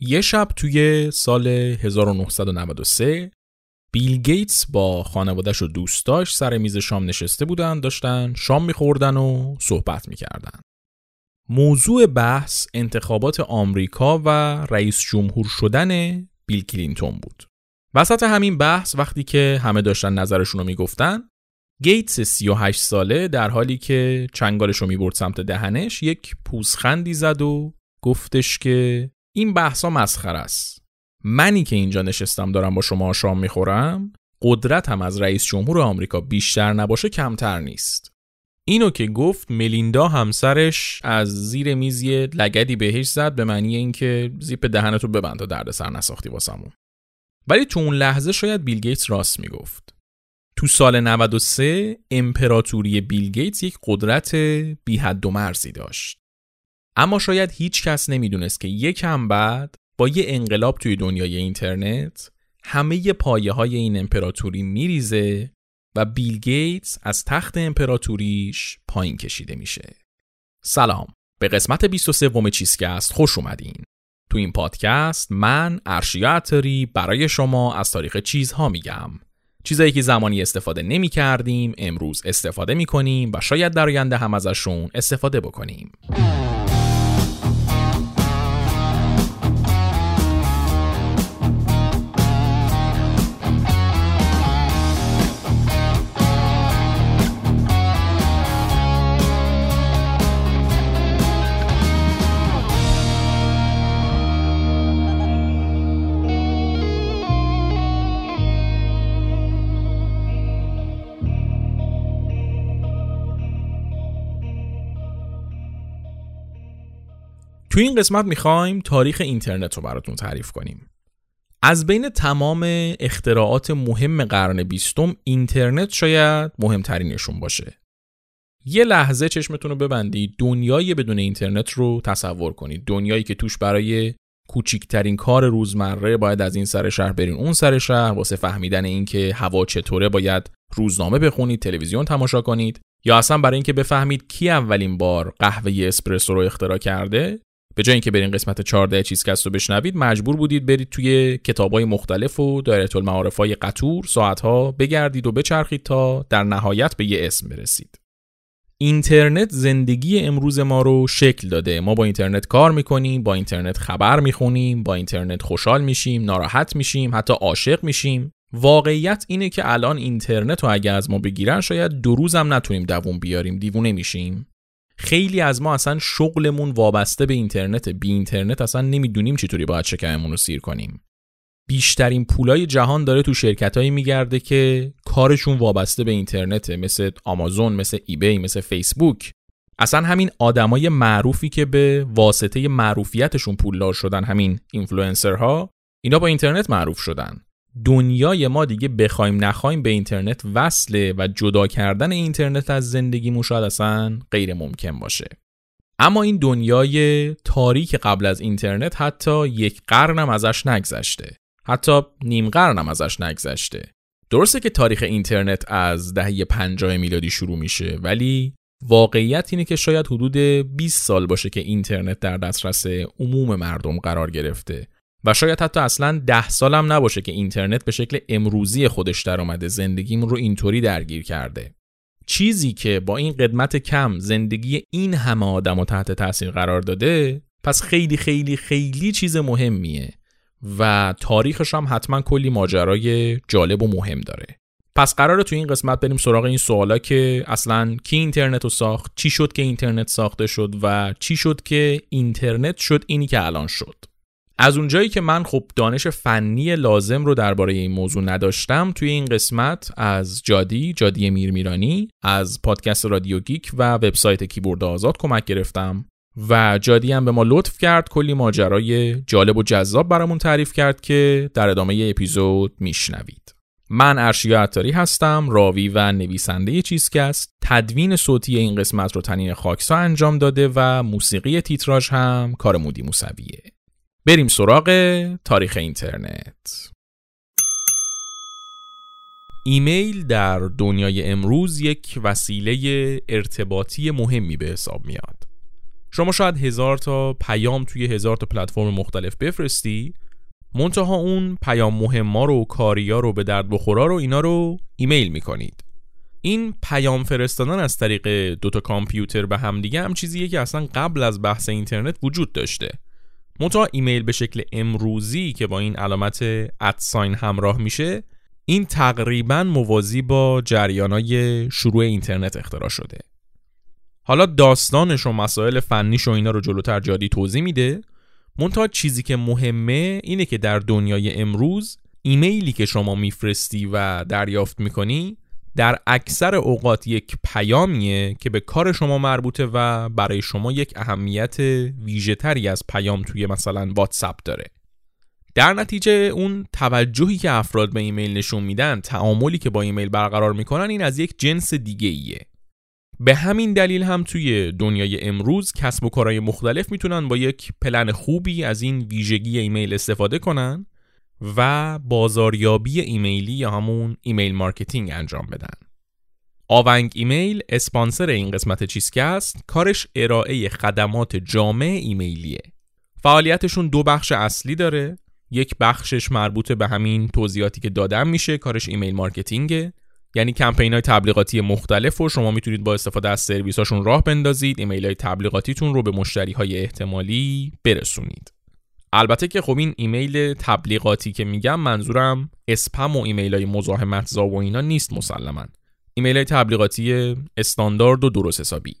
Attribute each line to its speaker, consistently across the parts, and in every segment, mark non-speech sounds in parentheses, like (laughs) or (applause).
Speaker 1: یه شب توی سال 1993 بیل گیتس با خانوادش و دوستاش سر میز شام نشسته بودن داشتن شام میخوردن و صحبت می‌کردن. موضوع بحث انتخابات آمریکا و رئیس جمهور شدن بیل کلینتون بود. وسط همین بحث وقتی که همه داشتن نظرشون رو می‌گفتن گیتس 38 ساله در حالی که چنگالش رو می‌برد سمت دهنش یک پوزخندی زد و گفتش که این بحثا مسخر است. منی که اینجا نشستم دارم با شما شام می‌خورم قدرتم از رئیس جمهور آمریکا بیشتر نباشه کمتر نیست. اینو که گفت ملیندا همسرش از زیر میزی لگدی بهش زد به معنی اینکه زیپ دهنتو ببند تا دردسر نساختی واسمون. ولی تو اون لحظه شاید بیل گیتس راست می‌گفت. تو سال 93 امپراتوری بیل گیتس یک قدرت بی حد و مرزی داشت. اما شاید هیچ کس نمی‌دونست که یکم بعد با یه انقلاب توی دنیای اینترنت همه پایه های این امپراتوری میریزه و بیل گیتس از تخت امپراتوریش پایین کشیده میشه. سلام به قسمت 23 چیزکست خوش اومدین. تو این پادکست من ارشیا عطاری برای شما از تاریخ چیزها میگم. چیزایی که زمانی استفاده نمی کردیم امروز استفاده می کنیم و شاید در آینده هم ازشون استفاده بکنیم. تو این قسمت می‌خوایم تاریخ اینترنت رو براتون تعریف کنیم. از بین تمام اختراعات مهم قرن بیستم اینترنت شاید مهمترینشون باشه. یه لحظه چشمتون رو ببندید دنیای بدون اینترنت رو تصور کنید. دنیایی که توش برای کوچیکترین کار روزمره باید از این سر شهر برین اون سر شهر واسه فهمیدن اینکه هوا چطوره باید روزنامه بخونید تلویزیون تماشا کنید یا اصلا برای اینکه بفهمید کی اولین بار قهوه اسپرسو رو اختراع کرده به جای اینکه برین قسمت 14 چیزکست رو بشنوید مجبور بودید برید توی کتابای مختلف و دایره المعارف های قطور ساعتها بگردید و بچرخید تا در نهایت به یه اسم برسید. اینترنت زندگی امروز ما رو شکل داده. ما با اینترنت کار می‌کنیم با اینترنت خبر می‌خونیم با اینترنت خوشحال میشیم ناراحت میشیم حتی عاشق میشیم. واقعیت اینه که الان اینترنت رو اگه از ما بگیرن شاید دو روزم نتونیم دووم بیاریم دیوونه میشیم. خیلی از ما اصلا شغلمون وابسته به اینترنت. بی اینترنت اصلا نمی‌دونیم چطوری باید شکممون رو سیر کنیم. بیشترین پولای جهان داره تو شرکتهایی میگرده که کارشون وابسته به اینترنته مثل آمازون مثل eBay مثل فیسبوک. اصلا همین آدمای معروفی که به واسطه معروفیتشون پولدار شدن همین اینفلوئنسرها اینا با اینترنت معروف شدن. دنیای ما دیگه بخوایم نخوایم به اینترنت وصله و جدا کردن اینترنت از زندگی شاید اصلا غیر ممکن باشه. اما این دنیای تاریک قبل از اینترنت حتی یک قرنم ازش نگذشته. حتی نیم قرنم ازش نگذشته. درسته که تاریخ اینترنت از دهه 50 میلادی شروع میشه ولی واقعیت اینه که شاید حدود 20 سال باشه که اینترنت در دسترس عموم مردم قرار گرفته. و شاید حتی اصلا ده سالم نباشه که اینترنت به شکل امروزی خودش در اومده زندگیمون رو اینطوری درگیر کرده. چیزی که با این قدمت کم زندگی این همه آدم و تحت تاثیر قرار داده پس خیلی خیلی خیلی چیز مهمیه و تاریخش هم حتما کلی ماجرای جالب و مهم داره. پس قراره تو این قسمت بریم سراغ این سوالا که اصلا کی اینترنت رو ساخت چی شد که اینترنت ساخته شد و چی شد که اینترنت شد اینی که الان شد. از اونجایی که من خب دانش فنی لازم رو درباره این موضوع نداشتم توی این قسمت از جادی جادی میرمیرانی از پادکست رادیو گیک و وبسایت کیبورد آزاد کمک گرفتم و جادی هم به ما لطف کرد کلی ماجرای جالب و جذاب برامون تعریف کرد که در ادامه اپیزود میشنوید. من ارشیا عطاری هستم راوی و نویسنده چیزکست. تدوین صوتی این قسمت رو تنین خاکسا انجام داده و موسیقی تیتراژ هم کار مودی موسویه. بریم سراغ تاریخ اینترنت. ایمیل در دنیای امروز یک وسیله ارتباطی مهمی به حساب میاد. شما شاید هزار تا پیام توی هزار تا پلتفرم مختلف بفرستی منتها اون پیام مهما رو کاریا رو به درد بخورا رو اینا رو ایمیل می‌کنید. این پیام فرستادن از طریق دوتا کامپیوتر به همدیگه هم چیزیه که اصلا قبل از بحث اینترنت وجود داشته. منتها ایمیل به شکل امروزی که با این علامت ادساین همراه میشه این تقریبا موازی با جریانای شروع اینترنت اختراع شده. حالا داستانش و مسائل فنیش و اینا رو جلوتر جادی توضیح میده. منتها چیزی که مهمه اینه که در دنیای امروز ایمیلی که شما میفرستی و دریافت می‌کنی در اکثر اوقات یک پیامیه که به کار شما مربوطه و برای شما یک اهمیت ویژه تری از پیام توی مثلا واتساپ داره. در نتیجه اون توجهی که افراد به ایمیل نشون میدن تعاملی که با ایمیل برقرار می‌کنن این از یک جنس دیگه ایه به همین دلیل هم توی دنیای امروز کسب و کارهای مختلف می‌تونن با یک پلن خوبی از این ویژگی ایمیل استفاده کنن. و بازاریابی ایمیلی یا همون email marketing انجام بدن. آونگ ایمیل اسپانسر این قسمت چیزکست کارش ارائه خدمات جامع ایمیلیه. فعالیتشون دو بخش اصلی داره. یک بخشش مربوط به همین توضیحاتی که دادم میشه کارش email marketing ه یعنی کمپین های تبلیغاتی مختلف رو شما می‌تونید با استفاده از سرویس هاشون راه بندازید ایمیل های تبلیغاتیتون رو به مشتری های احتمالی برسونید البته که خب این ایمیل تبلیغاتی که میگم منظورم اسپم و ایمیل های مزاحمت زا و اینا نیست مسلما. ایمیل های تبلیغاتی استاندارد و درست حسابی.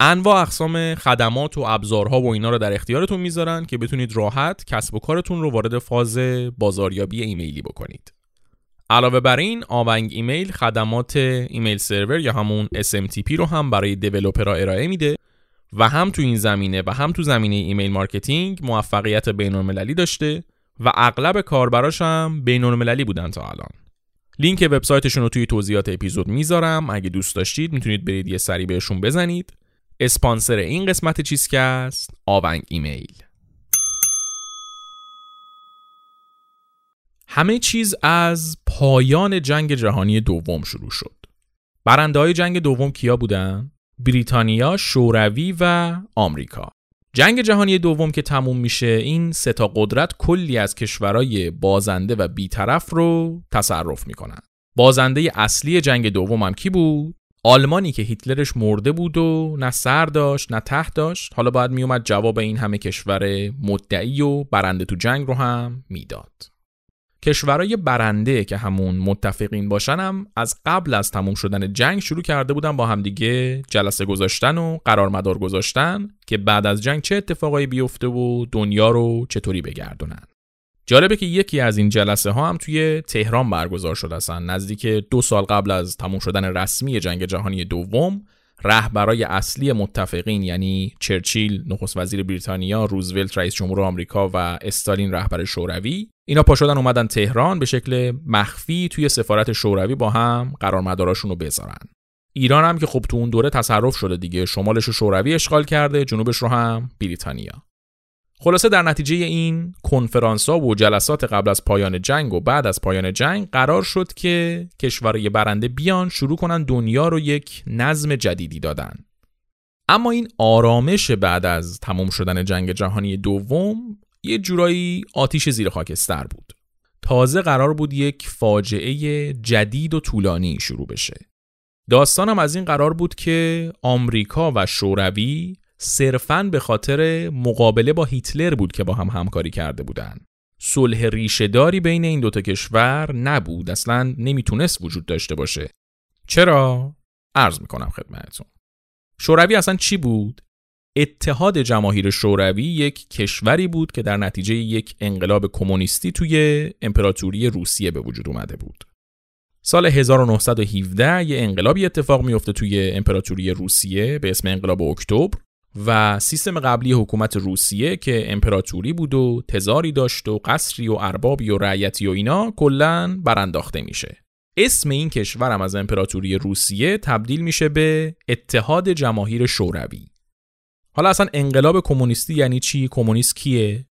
Speaker 1: انواع اقسام خدمات و ابزارها و اینا رو در اختیارتون می‌ذارن که بتونید راحت کسب و کارتون رو وارد فاز بازاریابی ایمیلی بکنید. علاوه بر این آونگ ایمیل خدمات email server یا همون SMTP رو هم برای developer ها ارائه میده و هم تو این زمینه و هم تو زمینه email marketing موفقیت بین‌المللی داشته و اغلب کاربراش هم بین‌المللی بودن تا الان. لینک وبسایتشون رو توی توضیحات اپیزود می‌ذارم اگه دوست داشتید می‌تونید برید یه سری بهشون بزنید. اسپانسر این قسمت چیزکست آونگ ایمیل. همه چیز از پایان جنگ جهانی دوم شروع شد. برنده های جنگ دوم کیا بودن؟ بریتانیا، شوروی و آمریکا. جنگ جهانی دوم که تموم میشه این سه تا قدرت کلی از کشورهای بازنده و بیطرف رو تصرف می‌کنن. بازنده اصلی جنگ دوم هم کی بود؟ آلمانی که هیتلرش مرده بود و نه سر داشت نه ته داشت حالا باید میومد جواب این همه کشور مدعی و برنده تو جنگ رو هم می‌داد. کشورهای برنده که همون متفقین باشن هم از قبل از تموم شدن جنگ شروع کرده بودن با همدیگه. جلسه گذاشتن و قرار مدار گذاشتن که بعد از جنگ چه اتفاقایی بیفته و دنیا رو چطوری بگردونن. جالبه که یکی از این جلسه ها هم توی تهران برگزار شده هستن. نزدیک دو سال قبل از تموم شدن رسمی جنگ جهانی دوم رهبرای اصلی متفقین یعنی چرچیل نخست وزیر بریتانیا، روزولت رئیس جمهور آمریکا و استالین رهبر شوروی اینا پا شدن اومدن تهران به شکل مخفی توی سفارت شوروی با هم قرار مداراشون رو بذارن. ایران هم که خب تو اون دوره تصرف شده دیگه شمالش رو شوروی اشغال کرده جنوبش رو هم بریتانیا خلاصه در نتیجه این کنفرانس ها و جلسات قبل از پایان جنگ و بعد از پایان جنگ قرار شد که کشورهای برنده بیان شروع کنن دنیا رو یک نظم جدیدی دادن. اما این آرامش بعد از تمام شدن جنگ جهانی دوم یه جورایی آتیش زیر خاکستر بود. تازه قرار بود یک فاجعه جدید و طولانی شروع بشه. داستانم از این قرار بود که آمریکا و شوروی صرفاً به خاطر مقابله با هیتلر بود که با هم همکاری کرده بودند. صلح ریشهداری بین این دوتا کشور نبود اصلا نمی‌تونست وجود داشته باشه چرا عرض می‌کنم خدمتتون شوروی اصلا چی بود اتحاد جماهیر شوروی یک کشوری بود که در نتیجه یک انقلاب کمونیستی توی امپراتوری روسیه به وجود اومده بود. سال 1917 یه انقلابی اتفاق میفته توی امپراتوری روسیه به اسم انقلاب اکتبر و سیستم قبلی حکومت روسیه که امپراتوری بود و تزاری داشت و قصری و اربابی و رعیتی و اینا کلا برانداخته میشه. اسم این کشورم از امپراتوری روسیه تبدیل میشه به اتحاد جماهیر شوروی. حالا اصلا انقلاب کمونیستی یعنی چی؟ کمونیست کیه؟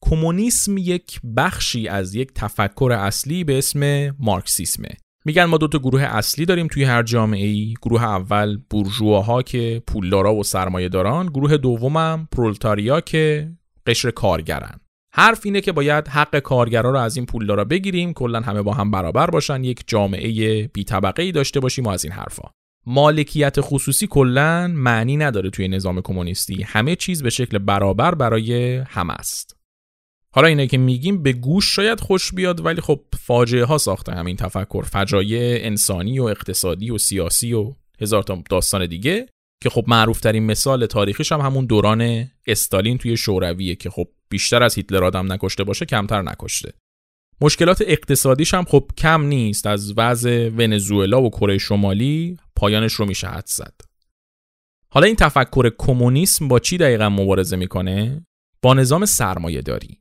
Speaker 1: کمونیسم یک بخشی از یک تفکر اصلی به اسم مارکسیسمه. میگن ما دو تا گروه اصلی داریم توی هر جامعه ای گروه اول بورژواها که پولدارا و سرمایه داران گروه دومم پرولتاریا که قشر کارگرن. حرف اینه که باید حق کارگرا رو از این پولدارا بگیریم. کلا همه با هم برابر باشن. یک جامعه بی طبقه ای داشته باشیم و از این حرفا. مالکیت خصوصی کلا معنی نداره توی نظام کمونیستی. همه چیز به شکل برابر برای همه است. حالا اینه که میگیم به گوش شاید خوش بیاد ولی خب فاجعه ها ساخته همین تفکر. فجایع انسانی و اقتصادی و سیاسی و هزار تا داستان دیگه که خب معروف ترین مثال تاریخیش هم همون دوران استالین توی شورویه که خب بیشتر از هیتلر آدم نکشته باشه کمتر نکشته. مشکلات اقتصادیش هم خب کم نیست. از وضع ونزوئلا و کره شمالی پایانش رو میشه حد زد. حالا این تفکر کمونیسم با چی دقیقا مبارزه می‌کنه؟ با نظام سرمایه داری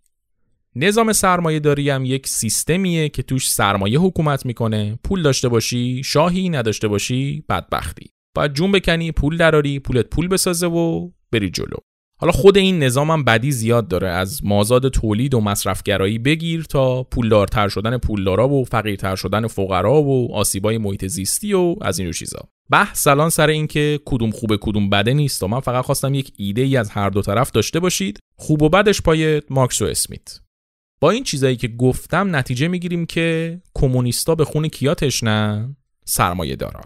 Speaker 1: نظام سرمایه داری هم یک سیستمیه که توش سرمایه حکومت می‌کنه. پول داشته باشی شاهی نداشته باشی بدبختی. باید جون بکنی پول دراری پولت پول بسازه و بری جلو. حالا خود این نظام هم بدی زیاد داره. از مازاد تولید و مصرفگرایی بگیر تا پولدارتر شدن پولدارا و فقیرتر شدن فقرا و آسیبای محیط زیستی و از این چیزا. بحث الان سر اینکه کدوم خوبه کدوم بده نیست. و من فقط خواستم یک ایده ای از هر دو طرف داشته باشید. خوب و بدش پای مارکس و اسمیت. با این چیزایی که گفتم نتیجه می‌گیریم که کمونیستا به خون کیا تشنن سرمایه دارا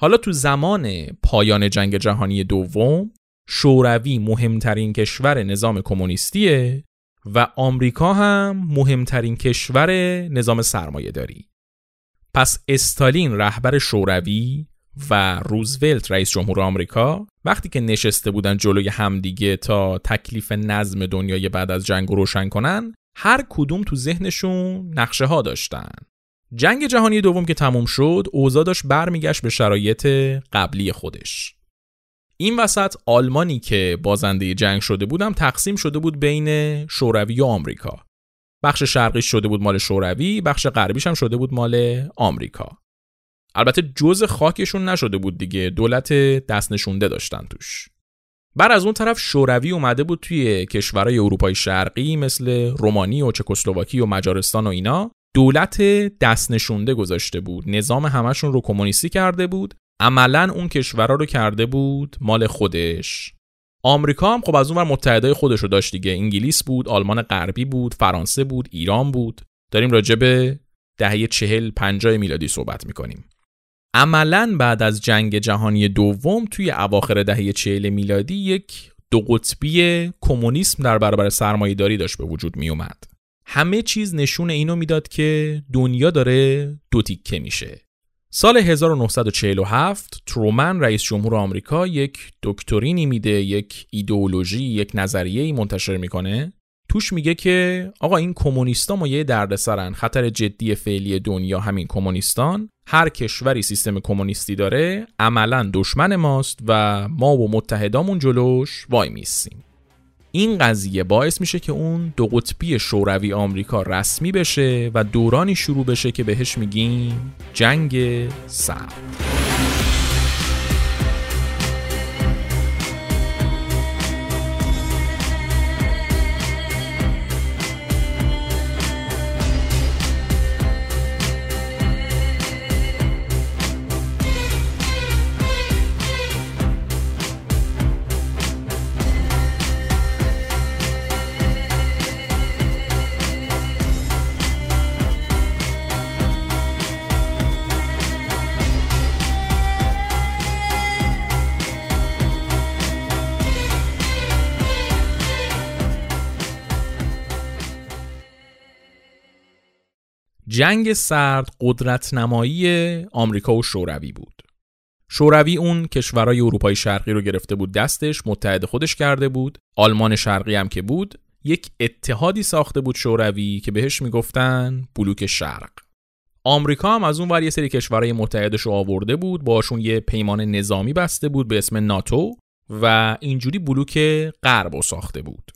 Speaker 1: حالا تو زمان پایان جنگ جهانی دوم شوروی مهمترین کشور نظام کمونیستیه و آمریکا هم مهمترین کشور نظام سرمایه داری. پس استالین رهبر شوروی و روزولت رئیس جمهور آمریکا وقتی که نشسته بودن جلوی همدیگه تا تکلیف نظم دنیای بعد از جنگ رو روشن کنن هر کدوم تو ذهنشون نقشه ها داشتن جنگ جهانی دوم که تموم شد اوضاع داشت برمیگشت به شرایط قبلی خودش این وسط آلمانی که بازنده جنگ شده بودم تقسیم شده بود بین شوروی و آمریکا. بخش شرقیش شده بود مال شوروی بخش غربیش هم شده بود مال آمریکا. البته جز خاکشون نشده بود دیگه دولت دست نشونده داشتن توش. بر از اون طرف شوروی اومده بود توی کشورهای اروپای شرقی مثل رومانی و چکسلواکی و مجارستان و اینا دولت دست نشونده گذاشته بود. نظام همشون رو کمونیستی کرده بود. عملا اون کشورها رو کرده بود مال خودش آمریکا هم خب از اون متحدای خودش رو داشت دیگه انگلیس بود آلمان غربی بود فرانسه بود ایران بود داریم راجع به دهه چهل پنجاه میلادی صحبت می‌کنیم عملا بعد از جنگ جهانی دوم توی اواخر دهه چهل میلادی یک دو قطبی کمونیسم در برابر سرمایهداری داشت به وجود می اومد. همه چیز نشون اینو می‌داد که دنیا داره دو تیکه میشه. سال 1947 ترومن رئیس جمهور آمریکا یک دکترینی میده یک ایدئولوژی یک نظریه منتشر می‌کنه. توش میگه که آقا این کمونیستا مایه دردسرن خطر جدی فعلی دنیا همین کمونیستان. هر کشوری سیستم کمونیستی داره عملا دشمن ماست و ما و متحدامون جلوش وای میسیم. این قضیه باعث میشه که اون دو قطبی شوروی آمریکا رسمی بشه و دورانی شروع بشه که بهش میگیم جنگ سرد. جنگ سرد قدرت نمایی آمریکا و شوروی بود. شوروی اون کشورهای اروپای شرقی رو گرفته بود دستش متحد خودش کرده بود آلمان شرقی هم که بود یک اتحادی ساخته بود شوروی که بهش می‌گفتن بلوک شرق آمریکا هم از اون ور یه سری کشورهای متحدش رو آورده بود باشون یه پیمان نظامی بسته بود به اسم ناتو و اینجوری بلوک غرب ساخته بود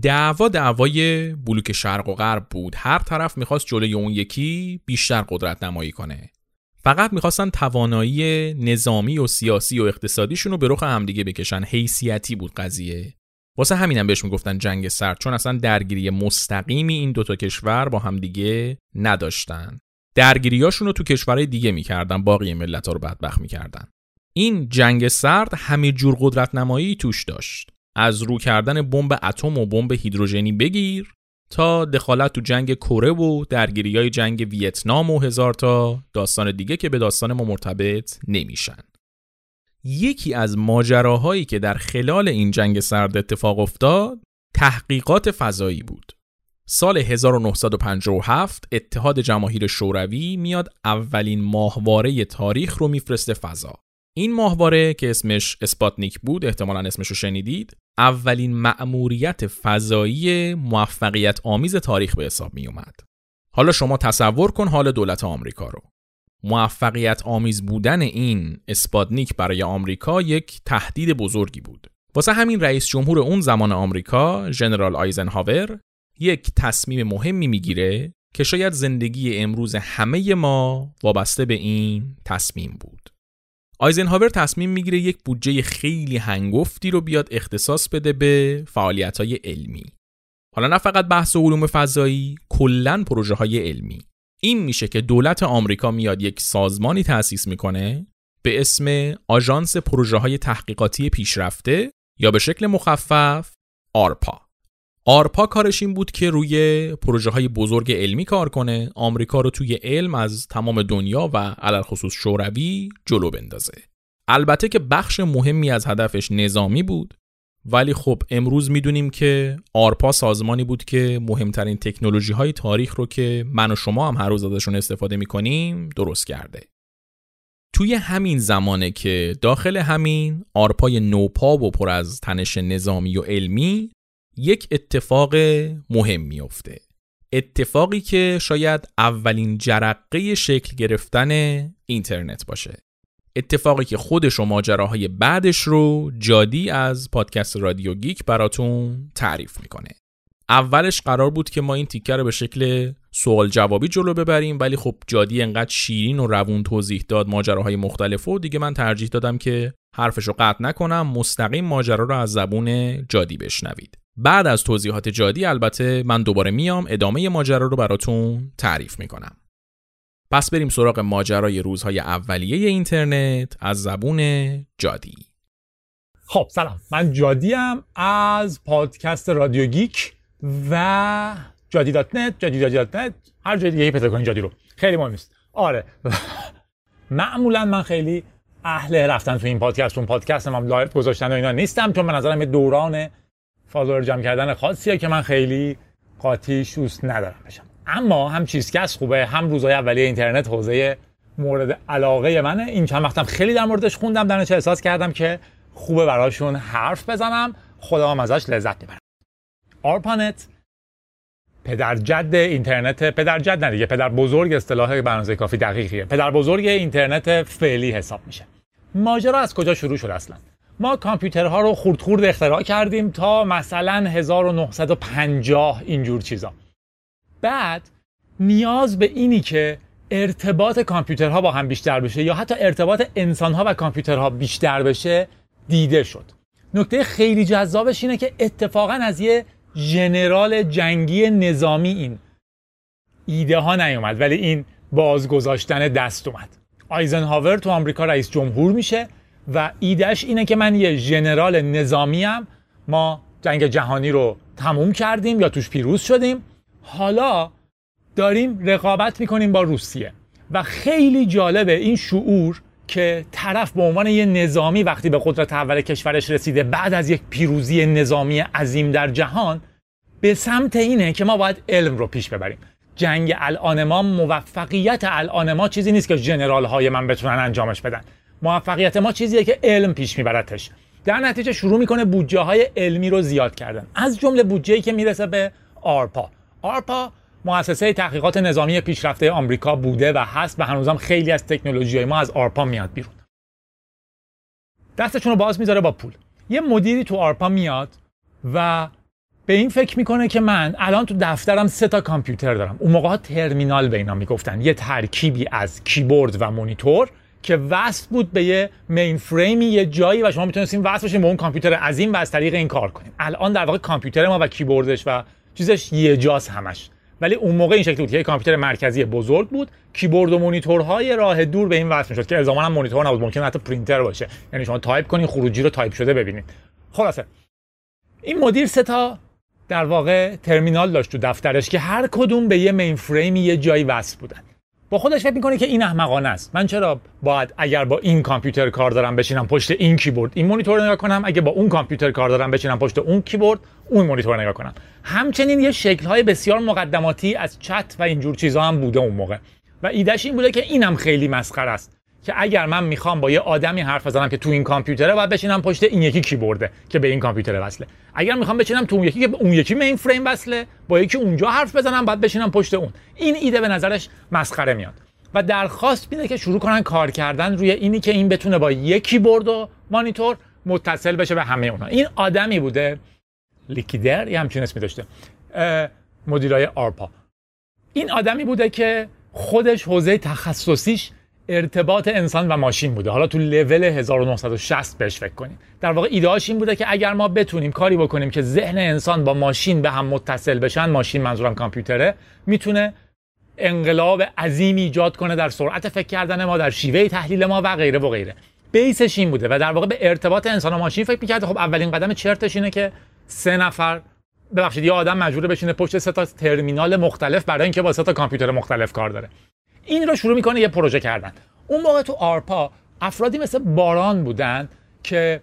Speaker 1: دعوا دعوای بلوک شرق و غرب بود. هر طرف می‌خواست جلوی اون یکی بیشتر قدرت نمایی کنه. فقط می‌خواستن توانایی نظامی و سیاسی و اقتصادیشون رو به رخ همدیگه بکشن. حیثیتی بود قضیه. واسه همینم بهش می‌گفتن جنگ سرد چون اصلا درگیری مستقیمی این دوتا کشور با همدیگه نداشتن. درگیریاشون رو تو کشورهای دیگه می‌کردن باقی ملت ها رو بدبخت می‌کردن. این جنگ سرد همه جور قدرت نمایی توش داشت. از رو کردن بمب اتم و بمب هیدروژنی بگیر تا دخالت تو جنگ کره و درگیری های جنگ ویتنام و هزار تا داستان دیگه که به داستان ما مرتبط نمیشن. یکی از ماجراهایی که در خلال این جنگ سرد اتفاق افتاد تحقیقات فضایی بود. سال 1957 اتحاد جماهیر شوروی میاد اولین ماهواره تاریخ رو میفرسته فضا. این ماهواره که اسمش اسپاتنیک بود احتمالا اسمش رو شنیدید اولین مأموریت فضایی موفقیت آمیز تاریخ به حساب می اومد. حالا شما تصور کن حال دولت آمریکا رو. موفقیت آمیز بودن این اسپاتنیک برای آمریکا یک تهدید بزرگی بود. واسه همین رئیس جمهور اون زمان آمریکا، ژنرال آیزنهاور، یک تصمیم مهمی می‌گیره که شاید زندگی امروز همه ما وابسته به این تصمیم بود. آیزنهاور تصمیم می‌گیره یک بودجه خیلی هنگفتی رو بیاد اختصاص بده به فعالیت های علمی. حالا نه فقط بحث علوم فضایی، کلا پروژه های علمی. این میشه که دولت آمریکا میاد یک سازمانی تأسیس می‌کنه به اسم آژانس پروژه های تحقیقاتی پیشرفته یا به شکل مخفف آرپا. آرپا کارش این بود که روی پروژه های بزرگ علمی کار کنه آمریکا رو توی علم از تمام دنیا و علل خصوص شوروی جلو بندازه. البته که بخش مهمی از هدفش نظامی بود ولی خب امروز می‌دونیم که آرپا سازمانی بود که مهمترین تکنولوژی های تاریخ رو که من و شما هم هر روز ازشون استفاده می‌کنیم درست کرده. توی همین زمانه که داخل همین آرپای نوپا و پر از تنش نظامی و علمی یک اتفاق مهم میفته اتفاقی که شاید اولین جرقه شکل گرفتن اینترنت باشه. اتفاقی که خودش و ماجراهای بعدش رو جادی از پادکست رادیو گیک براتون تعریف می‌کنه. اولش قرار بود که ما این تیکه رو به شکل سوال جوابی جلو ببریم ولی خب جادی انقدر شیرین و روون توضیح داد ماجراهای مختلف و دیگه من ترجیح دادم که حرفش رو قطع نکنم. مستقیم ماجرا رو از زبون جادی بشنوید. بعد از توضیحات جادی البته من دوباره میام ادامه ماجرا رو براتون تعریف می‌کنم. پس بریم سراغ ماجرای روزهای اولیه اینترنت از زبون جادی.
Speaker 2: خب سلام. من جادیم از پادکست رادیو گیک و جادی dot net جادی dot net هر جای دیگه پیدا کنین جادی رو. خیلی مهم نیست. آره. (laughs) معمولا من خیلی اهل رفتن تو این پادکست اون پادکست هم live گذاشتن و اینا نیستم چون به نظرم یه دوران follower جمع کردن خاصیه که من خیلی قاطیش دوست ندارم بشم. اما هم چیزکست خوبه هم روزهای اولیه اینترنت حوزه مورد علاقه منه. این چند وقتم خیلی در موردش خوندم در نتیجه احساس کردم که خوبه براشون حرف بزنم. خودم ازش لذت می‌برم. آرپانت پدر جد اینترنت پدر جد نه پدر بزرگ اصطلاح به اندازه کافی دقیقیه. پدر بزرگ اینترنت فعلی حساب میشه. ماجرا از کجا شروع شد اصلا؟ ما کامپیوترها رو خورد خورد اختراع کردیم تا مثلا 1950 اینجور چیزا. بعد نیاز به اینی که ارتباط کامپیوترها با هم بیشتر بشه یا حتی ارتباط انسانها و کامپیوترها بیشتر بشه دیده شد. نکته خیلی جذابش اینه که اتفاقا از یه ژنرال جنگی نظامی این ایده ها نیومد ولی این بازگذاشتن دست اومد. آیزنهاور تو آمریکا رئیس جمهور میشه. و ایدهش اینه که من یه ژنرال نظامی هم ما جنگ جهانی رو تموم کردیم یا توش پیروز شدیم. حالا داریم رقابت می‌کنیم با روسیه. و خیلی جالبه این شعور که طرف به عنوان یه نظامی وقتی به قدرت اول کشورش رسیده بعد از یک پیروزی نظامی عظیم در جهان به سمت اینه که ما باید علم رو پیش ببریم. جنگ الان ما موفقیت الان ما چیزی نیست که جنرال های من بتونن انجامش بدن. موفقیت ما چیزیه که علم پیش میبرتش. در نتیجه شروع می‌کنه بودجه های علمی رو زیاد کردن. از جمله بودجه که می‌رسه به آرپا. آرپا مؤسسه تحقیقات نظامی پیشرفته آمریکا بوده و هست و هنوزم خیلی از تکنولوژی های ما از آرپا میاد بیرون. دستشون رو باز می‌ذاره با پول. یه مدیری تو آرپا میاد و به این فکر می‌کنه که من الان تو دفترم سه تا کامپیوتر دارم. اون موقع ها ترمینال به اینا می‌گفتن. یه ترکیبی از کیبورد و مونیتور که وصل بود به یه mainframe ی یه جایی و شما می‌تونستین وصل بشین به اون کامپیوتر عظیم و از طریق این کار کنیم الان در واقع کامپیوتر ما و کیبوردش و چیزش یه جاست همش. ولی اون موقع این شکلی بود که یک کامپیوتر مرکزی بزرگ بود. کیبورد و مونیتورهای راه دور به این وصل می‌شد که الزاما هم مونیتور نبود. ممکن حتی پرینتر باشه. یعنی شما تایپ کنین خروجی رو تایپ شده ببینید خلاصه. این مدیر سه تا در واقع ترمینال داشت تو دفترش که هر کدوم به یه mainframe ی یه جایی وصل بودن. با خودش فکر می‌کنه که این احمقانه است. من چرا باید اگر با این کامپیوتر کار دارم بشینم پشت این کیبورد این مونیتور رو نگاه کنم؟ اگه با اون کامپیوتر کار دارم بشینم پشت اون کیبورد اون مونیتور رو نگاه کنم. همچنین یه شکل های بسیار مقدماتی از چت و اینجور چیزها هم بوده اون موقع. و ایدهش این بوده که اینم خیلی مسخره است. که اگر من می‌خوام با یه آدمی حرف بزنم که تو این کامپیوتره باید بشینم پشت این یکی کیبورده که به این کامپیوتر وصله. اگر می‌خوام بشینم تو اون یکی که اون یکی mainframe وصله با یکی اونجا حرف بزنم باید بشینم پشت اون. این ایده به نظرش مسخره میاد. و درخواست میده که شروع کنن کار کردن روی اینی که این بتونه با یک کیبورد و مانیتور متصل بشه به همه اونها این آدمی بوده لیکیدر یه همچین اسمی داشته مدیرای آرپا. این آدمی بوده که خودش حوزه تخصصیش ارتباط انسان و ماشین بوده. حالا تو لول 1960 بهش فکر کنیم. در واقع ایدهاش این بوده که اگر ما بتونیم کاری بکنیم که ذهن انسان با ماشین به هم متصل بشن ماشین منظورم کامپیوتره می‌تونه انقلاب عظیم ایجاد کنه در سرعت فکر کردن ما در شیوه تحلیل ما و غیره و غیره. بیسش این بوده و در واقع به ارتباط انسان و ماشین فکر می‌کرده. خب اولین قدم چرتش اینه که سه نفر ببخشید یه آدم مجبور بشینه پشت سه تا ترمینال مختلف برای اینکه با سه تا کامپیوتر مختلف کار داره. این رو شروع می‌کنه یه پروژه کردن. اون موقع تو آرپا افرادی مثل باران بودن که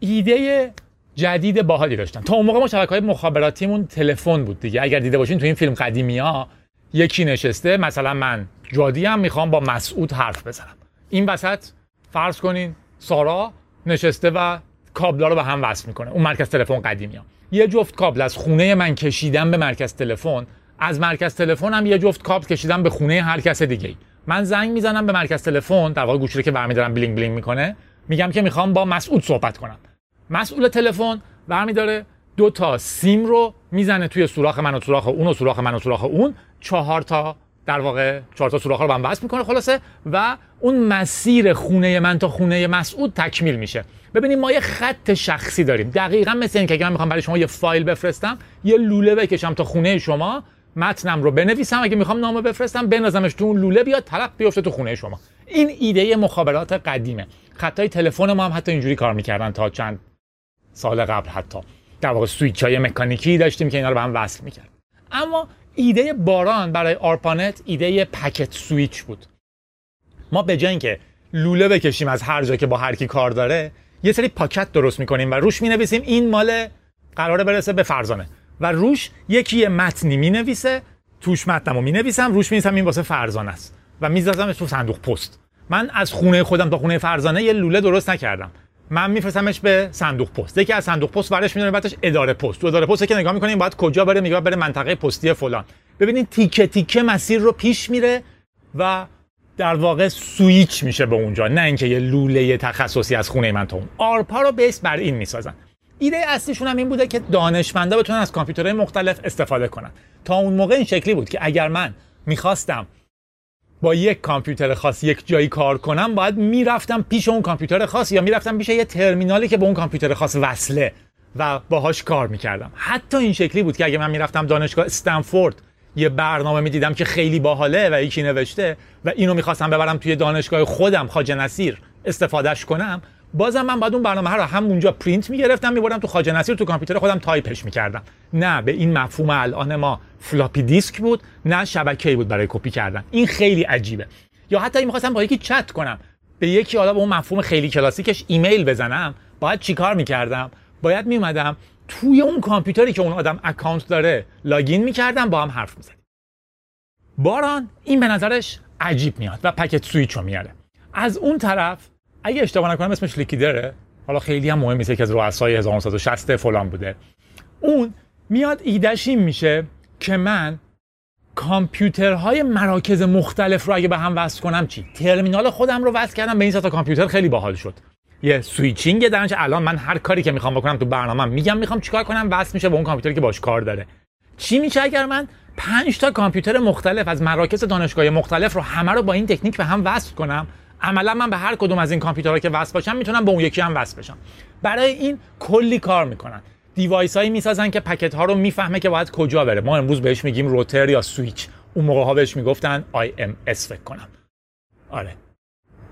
Speaker 2: ایده جدید باحالی داشتن. تا اون موقع ما شبکه های مخابراتیمون تلفن بود دیگه. اگر دیده باشین تو این فیلم قدیمی ها یکی نشسته مثلا من جادی هم می‌خوام با مسعود حرف بزنم. این وسط فرض کنین سارا نشسته و کابلا رو به هم وصل می‌کنه. اون مرکز تلفن قدیمی ها. یه جفت کابل از خونه من کشیدم به مرکز تلفن. از مرکز تلفن هم یه جفت کابل کشیدم به خونه هر کس دیگه من زنگ می‌زنم به مرکز تلفن در واقع گوشی که برمیدارم بلینگ بلینگ می‌کنه میگم که می‌خوام با مسعود صحبت کنم. مسئول تلفن برمیداره دو تا سیم رو می‌زنه توی سوراخ من و سوراخ اون و سوراخ من و سوراخ اون. چهار تا در واقع چهار تا سوراخ رو به هم وصل می‌کنه خلاصه و اون مسیر خونه من تا خونه مسعود تکمیل میشه. ببینید ما یه خط شخصی داریم. دقیقا مثل این که اگه من می‌خوام برای شما یه فایل بفرستم یه لوله بکشم تا خونه شما. متنم رو بنویسم اگه می‌خوام نامه بفرستم بنازمش تو اون لوله بیاد طرف بیفته تو خونه شما. این ایده مخابرات قدیمه. خط‌های تلفن ما هم حتی اینجوری کار می‌کردن تا چند سال قبل حتی. در واقع سویچ های مکانیکی داشتیم که اینا رو به هم وصل می‌کرد اما ایده باران برای آرپانت ایده packet switch بود. ما به جای اینکه لوله بکشیم از هر جا که با هر کی کار داره یه سری پاکت درست می‌کنیم و روش می‌نویسیم این مال قراره برسه به فرزانه. و روش یکی یه متنی می‌نویسه توش متنمو می‌نویسم روش می‌نویسم این واسه فرزانه است. و میذارمش تو صندوق پست. من از خونه خودم تا خونه فرزانه یه لوله درست نکردم. من میفرستمش به صندوق پست. یکی از صندوق پست ورش می‌دونه بعدش اداره پست. تو اداره پست که نگاه می‌کنیم باید کجا بره؟ میگه بره منطقه پستی فلان. ببینید تیکه تیکه مسیر رو پیش میره و در واقع سویچ میشه به اونجا. نه اینکه یه لوله تخصصی از خونه من تا اون. آرپا رو بیس بر این می‌سازن. ایده اصلیشون هم این بوده که دانشمندا بتونن از کامپیوترهای مختلف استفاده کنن. تا اون موقع این شکلی بود که اگر من می‌خواستم با یک کامپیوتر خاص یک جایی کار کنم باید می‌رفتم پیش اون کامپیوتر خاص یا می‌رفتم پیش یه ترمینالی که به اون کامپیوتر خاص وصله و باهاش کار می‌کردم. حتی این شکلی بود که اگه من می‌رفتم دانشگاه استنفورد یه برنامه می‌دیدم که خیلی باحاله و یکی نوشته و اینو می‌خواستم ببرم توی دانشگاه خودم خواجه نصیر استفادهش کنم بازم من باید اون برنامه رو همونجا پرینت می‌گرفتم میبردم تو خواجه نصیر تو کامپیوتر خودم تایپش می‌کردم. نه به این مفهوم الان ما فلاپی دیسک بود نه شبکه‌ای بود برای کپی کردن. این خیلی عجیبه. یا حتی می‌خواستم با یکی چت کنم به یکی حالا با اون مفهوم خیلی کلاسیکش ایمیل بزنم باید چیکار می‌کردم؟ باید میومدم توی اون کامپیوتری که اون آدم account داره login می‌کردم با هم حرف می‌زدیم. باران این به نظرش عجیب میاد و packet switch رو میاره. از اون طرف اگه اشتباه نکنم اسمش لیکلایدره. حالا خیلی هم مهم نیست یکی از رؤسای 1960 فلان بوده. اون میاد ایدهش این میشه که من کامپیوترهای مراکز مختلف رو اگه به هم وصل کنم چی؟ ترمینال خودم رو وصل کردم به این تا کامپیوتر خیلی باحال شد. یه switching درونش الان من هر کاری که می‌خوام بکنم تو برنامه میگم می‌خوام چیکار کنم؟ وصل میشه به اون کامپیوتری که باش کار داره. چی میشه اگر من پنج تا کامپیوتر مختلف از مراکز دانشگاه مختلف رو همه رو با این تکنیک به هم وصل کنم؟ عملا من به هر کدوم از این کامپیوترها که وصل باشم می‌تونم به اون یکی هم وصل بشم. برای این کلی کار می‌کنن. device هایی می‌سازن که packet ها رو می‌فهمه که باید کجا بره. ما امروز بهش میگیم router یا سویچ. اون موقع ها بهش می‌گفتن IMP فکر کنم. آره.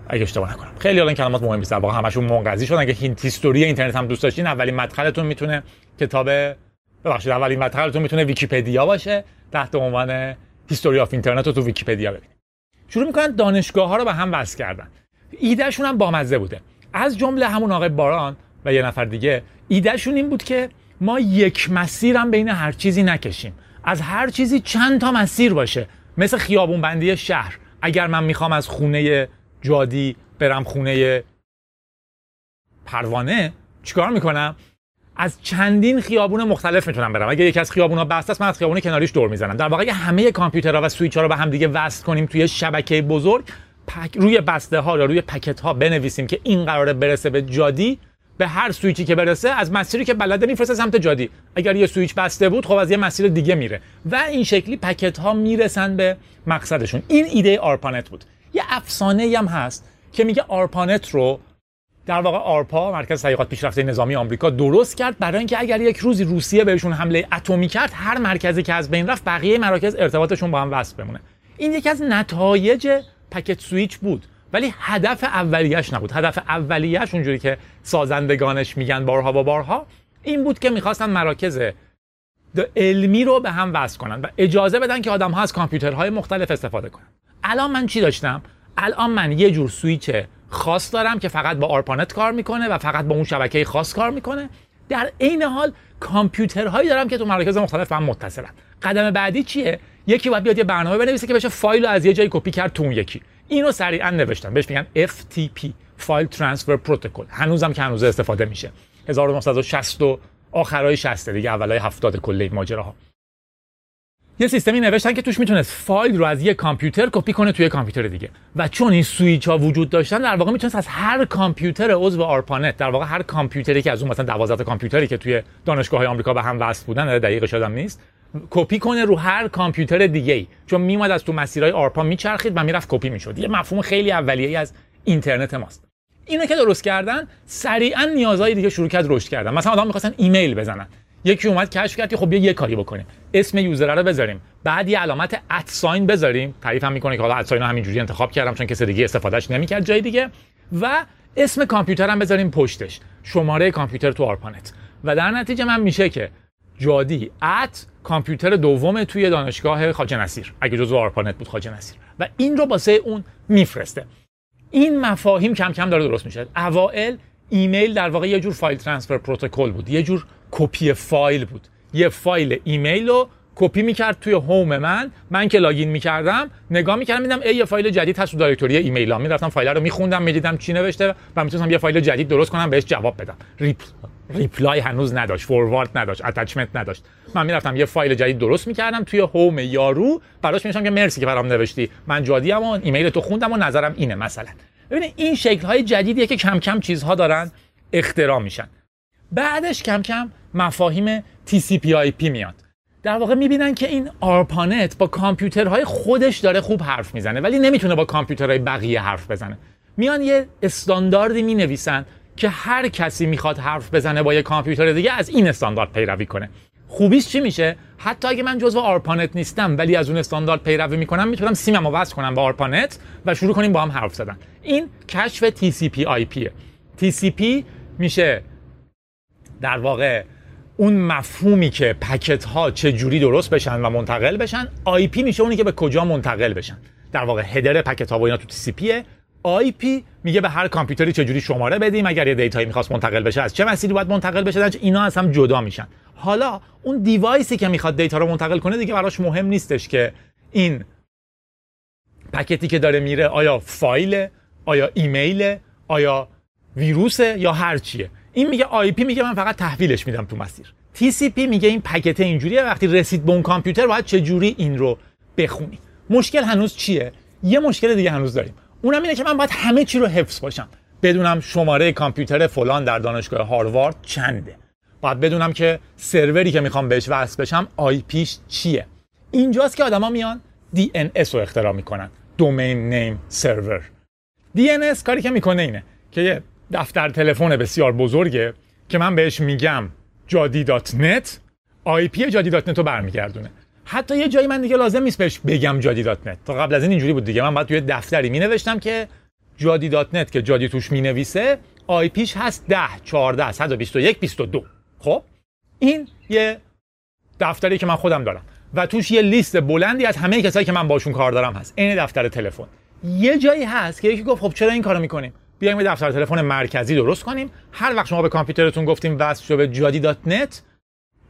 Speaker 2: اگه اشتباه نکنم. خیلی الان کلمات مهمی است واقعا همشون منقضی شدن. اگه history اینترنت هم دوست داشتین اولین مدخلتون می‌تونه کتاب ببخشید اولین مدخلتون می‌تونه ویکیپدیا باشه. تحت عنوان History of Internet رو تو ویکیپدیا ببینید. شروع می‌کنن دانشگاه ها رو به هم وصل کردن. ایدهشون هم بامزه بوده. از جمله همون آقای باران و یه نفر دیگه ایدهشون این بود که ما یک مسیرم بین هر چیزی نکشیم. از هر چیزی چند تا مسیر باشه. مثل خیابون بندی شهر. اگر من می‌خوام از خونه جادی برم خونه پروانه چیکار می‌کنم؟ از چندین خیابون مختلف می‌تونم برم. اگه یکی از خیابونا بسته است من از خیابون کناریش دور می‌زنم. در واقع همه کامپیوترها و سویچ ها رو به هم دیگه وصل کنیم توی شبکه بزرگ پک روی بسته ها یا روی packet ها بنویسیم که این قراره برسه به جادی به هر سویچی که برسه از مسیری که بلده میفرسته سمت جادی. اگر یه سویچ بسته بود خب از یه مسیر دیگه میره. و این شکلی packet ها می‌رسن به مقصدشون. این ایده آرپانت بود. یه افسانه هم هست که میگه آرپانت رو در واقع آرپا مرکز تحقیقات پیشرفته نظامی آمریکا درست کرد برای اینکه اگر یک روزی روسیه بهشون حمله اتمی کرد هر مرکزی که از بین رفت بقیه مراکز ارتباطشون با هم وصل بمونه. این یکی از نتایج packet switch بود ولی هدف اولیش نبود. هدف اولیش اونجوری که سازندگانش میگن بارها و بارها این بود که می‌خواستن مراکز علمی رو به هم وصل کنن و اجازه بدن که آدم ها از کامپیوترهای مختلف استفاده کنن. الان من چی داشتم؟ الان من یه جور سویچ خاص دارم که فقط با آرپانت کار می‌کنه و فقط با اون شبکه خاص کار می‌کنه. در عین حال کامپیوترهایی دارم که تو مراکز مختلف هم متصلن. قدم بعدی چیه؟ یکی باید بیاد یه برنامه بنویسه که بشه فایل رو از یه جایی کپی کرد تو اون یکی. اینو سریعا نوشتم. بهش میگن FTP File Transfer Protocol هنوزم که هنوز استفاده میشه. 1960 و آخرای 60 دیگه اولای 70 کل این ماجراها. یه سیستمی نوشتن که توش می‌تونست فایل رو از یه کامپیوتر کپی کنه توی کامپیوتر دیگه. و چون این سویچ ها وجود داشتن در واقع می‌تونست از هر کامپیوتر عضو آرپانت در واقع هر کامپیوتری که از اون مثلا 12 کامپیوتری که توی دانشگاه های آمریکا به هم وصل بودن دقیق یادم نیست کپی کنه رو هر کامپیوتر دیگه ای چون میومد از تو مسیرهای آرپا میچرخید و می‌رفت کپی می‌شد. یه مفهوم خیلی اولیه‌ای از اینترنت ماست. اینو که درست کردن سریعا نیازهای دیگه شروع کرد رشد کردن. مثلا آدم می‌خواستن ایمیل بزنن. یکی اومد کشف کرد که خب یه کاری بکنیم. اسم user رو بذاریم. بعد یه علامت at sign بذاریم. تعریف هم می‌کنه که حالا at sign همینجوری انتخاب کردم چون کسی دیگه استفادهش نمی‌کرد جای دیگه. و اسم کامپیوتر هم بذاریم پشتش. شماره کامپیوتر تو آرپانت. و در نتیجه من میشه که جادی at کامپیوتر دوم توی دانشگاه خواجه نصیر. اگه جزو آرپانت بود خواجه نصیر. و این رو واسه اون میفرسته. این مفاهیم کم کم داره درست میشه. اوائل ایمیل در واقع یه جور File Transfer Protocol بود. یه جور کپی فایل بود. یه فایل ایمیل رو کپی می‌کرد توی home من. من که login می‌کردم نگاه می‌کردم می‌دیدم ای یه فایل جدید هست تو directory ایمیل ها. می‌رفتم فایل رو میخوندم می‌دیدم چی نوشته و می‌تونستم یه فایل جدید درست کنم بهش جواب بدم. rep reply هنوز نداشت forward نداشت attachment نداشت. من می‌رفتم یه فایل جدید درست می‌کردم توی home یارو براش می‌نوشتم که مرسی که برام نوشتی. من جادی و ایمیل تو خوندم و نظرم اینه مثلا. ببینید این شکل های جدیدیه که کم کم چیزها دارن اختراع میشن. بعدش کم کم مفاهیم TCP/IP میاد. در واقع می‌بینن که این آرپانت با کامپیوترهای خودش داره خوب حرف می‌زنه ولی نمی‌تونه با کامپیوترهای بقیه حرف بزنه. میان یه استانداردی می‌نویسن که هر کسی می‌خواد حرف بزنه با یه کامپیوتر دیگه از این استاندارد پیروی کنه. خوبیش چی میشه؟ حتی اگه من جزو آرپانت نیستم ولی از اون استاندارد پیروی می‌کنم می‌تونم سیمم رو وصل کنم با آرپانت و شروع کنیم با هم حرف زدن. این کشف TCP IP TCP میشه در واقع اون مفهومی که packet ها چه جوری درست بشن و منتقل بشن IP میشه اونی که به کجا منتقل بشن. در واقع header packet ها و اینا تو TCP ئه IP میگه به هر کامپیوتری چه جوری شماره بدیم اگر یه data یی می‌خواست منتقل بشه از چه مسیری باید منتقل بشه؟ اینا از هم جدا میشن. حالا اون device ی که می‌خواد data رو منتقل کنه دیگه براش مهم نیستش که این packet ی که داره میره آیا فایل آیا ایمیل آیا ویروسه یا هر چیه. این میگه IP میگه من فقط تحویلش میدم تو مسیر. TCP میگه این packet اینجوریه وقتی رسید به اون کامپیوتر باید چه جوری این رو بخونی. مشکل هنوز چیه؟ یه مشکل دیگه هنوز داریم. اونم اینه که من باید همه چی رو حفظ باشم. بدونم شماره کامپیوتر فلان در دانشگاه هاروارد چنده. باید بدونم که سروری که می‌خوام بهش وصل بشم آی پیش چیه. اینجاست که آدما میان DNS رو اختراع می‌کنن. دومین نیم سرور DNS کاری که می‌کنه اینه که یه دفتر تلفن بسیار بزرگه که من بهش میگم جادی دات نت. IP جادی dot net رو برمیگردونه. حتی یه جایی من دیگه لازم نیست بهش بگم جادی dot net. تا قبل از این اینجوری بود دیگه. من باید توی دفتری می نوشتم که جادی dot net که جادی توش می نویسه IP ش هست 10 14 121 22 خب؟ این یه دفتری که من خودم دارم. و توش یه لیست بلندی از همه کسایی که من باشون کار دارم هست. این دفتر تلفن. یه جایی هست که یکی گفت خب چرا این کارو می‌کنیم بیایم یه دفتر تلفن مرکزی درست کنیم. هر وقت شما به کامپیوترتون گفتیم وصل شو به جادی dot net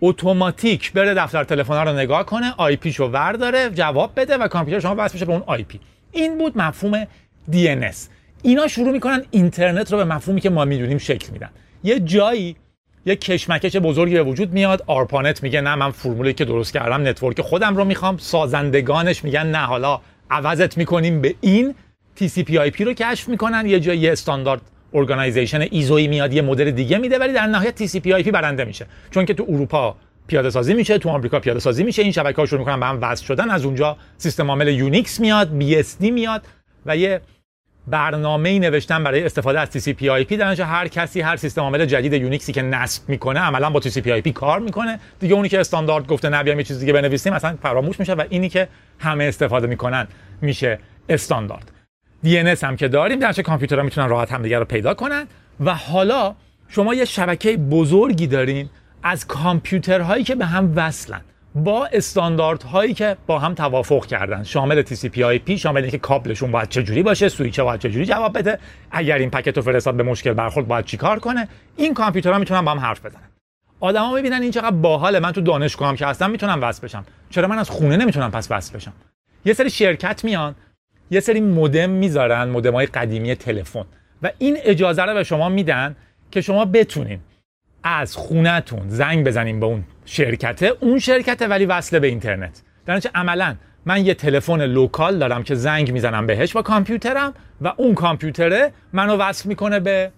Speaker 2: اتوماتیک بره دفتر تلفن رو نگاه کنه IP شو ورداره جواب بده و کامپیوتر شما وصل میشه به اون IP. این بود مفهوم DNS اینا شروع می‌کنن اینترنت رو به مفهومی که ما می‌دونیم شکل میدن. یه جایی یه کشمکش بزرگی به وجود میاد آرپانت میگه نه من فرمولی که درست کردم network خودم رو می‌خوام. سازندگانش میگن نه حالا عوضت می‌کنیم به این. TCP/IP رو کشف می‌کنن. یه جایی یه standard organization ISO ی میاد یه مدل دیگه میده ولی در نهایت TCP/IP برنده میشه. چون که تو اروپا پیاده سازی میشه تو آمریکا پیاده سازی میشه. این شبکه ها شروع می‌کنن به هم وصل شدن. از اونجا سیستم عامل Unix میاد BSD میاد و یه برنامه ای نوشتن برای استفاده از TCP/IP در هر کسی هر سیستم عامل جدید Unix ی که نصب می‌کنه عملا با TCP/IP کار می‌کنه. دیگه اونی که استاندارد گفته نه بیایم یه چیز دیگه بنویسیم مثلا فراموش میشه و اینی که همه استفاده می‌کنن میشه استاندارد. DNS هم که داریم در کامپیوترها می‌تونن راحت همدیگه رو پیدا کنن. و حالا شما یه شبکه بزرگی دارین از کامپیوترهایی که به هم وصلن با استانداردهایی که با هم توافق کردن. شامل TCP/IP شامل اینکه کابلشون باید چجوری باشه سویچ باید چجوری جواب بده. اگر این پکت رو فرستاد به مشکل برخورد باید چیکار کنه؟ این کامپیوترها می‌تونن با هم حرف بزنن. آدما می‌بینن این چقدر باحاله. من تو دانشگاه هم که هستم می‌تونم وصل بشم. چرا من از خونه نمی‌تونم پس وصل بشم؟ یه سری شرکت میان یه سری مودم می‌ذارن مودم های قدیمی تلفن. و این اجازه رو به شما میدن که شما بتونین از خونهتون زنگ بزنیم به اون شرکته. اون شرکته ولی وصله به اینترنت. در عملا من یه تلفن local دارم که زنگ می‌زنم بهش با کامپیوترم و اون کامپیوتره منو وصل می‌کنه به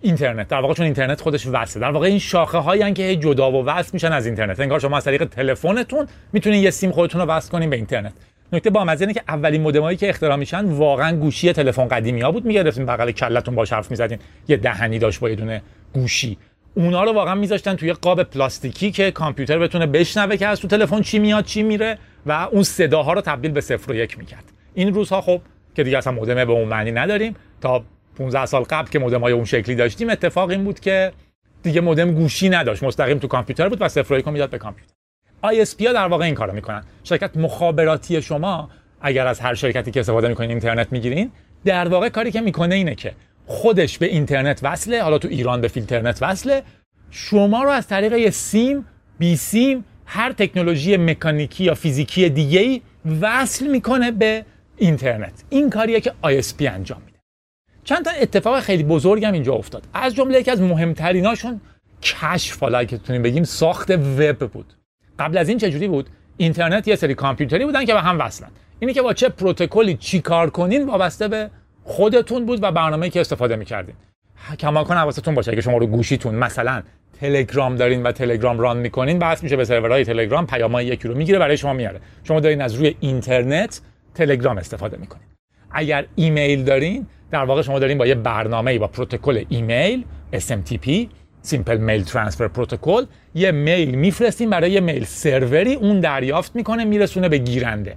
Speaker 2: اینترنت. در واقع چون اینترنت خودش وصله. در واقع این شاخه هایی که جدا و وصل میشن از اینترنت. انگار شما از طریق تلفنتون می‌تونین یه سیم خودتون رو وصل کنین به اینترنت. نکته با اینه که اولین مودمایی که اختراع میشن واقعا گوشی تلفن قدیمی ها بود. می‌گرفتین بغل کلتون باش حرف می‌زدین. یه دهنی داشت با یه دونه گوشی. اونا رو واقعا میذاشتن توی قاب پلاستیکی که کامپیوتر بتونه بشنوه که از تو تلفن چی میاد چی میره و اون صداها رو تبدیل به صفر و یک می‌کرد. این روزها خب که دیگه اصلا مودم به اون معنی نداریم. تا 15 سال قبل که مودم های اون شکلی داشتیم اتفاق این بود که دیگه مودم گوشی نداشت. مستقیم تو کامپیوتر بود و صفر و یک می‌داد به کامپیوتر. ISP ها در واقع این کارو می‌کنن. شرکت مخابراتی شما اگر از هر شرکتی که استفاده می‌کنین اینترنت می‌گیرین در واقع کاری که می‌کنه اینه که خودش به اینترنت وصله حالا تو ایران به فیلترنت وصله. شما رو از طریق سیم بی سیم هر تکنولوژی مکانیکی یا فیزیکی دیگه ای وصل می‌کنه به اینترنت. این کاریه که ISP انجام میده. چند تا اتفاق خیلی بزرگ هم اینجا افتاد. از جمله یکی از مهمتریناشون کشف حالا که بگیم ساخت وب بود. قبل از این چجوری بود؟ اینترنت یه سری کامپیوتری بودن که به هم وصلن. اینی که با چه پروتکلی چی کار کنین وابسته به خودتون بود و برنامه‌ای که استفاده می‌کردین. کماکان حواستون باشه. اگه شما رو گوشیتون مثلا تلگرام دارین و تلگرام ران می‌کنین بحث میشه به سرورهای تلگرام پیامای یکی رو می‌گیره برای شما میاره. شما دارین از روی اینترنت تلگرام استفاده می‌کنین. اگر ایمیل دارین در واقع شما دارین با یه برنامه با پروتکل ایمیل SMTP Simple Mail Transfer Protocol یه mail میفرستیم برای یه mail server ی اون دریافت می‌کنه میرسونه به گیرنده.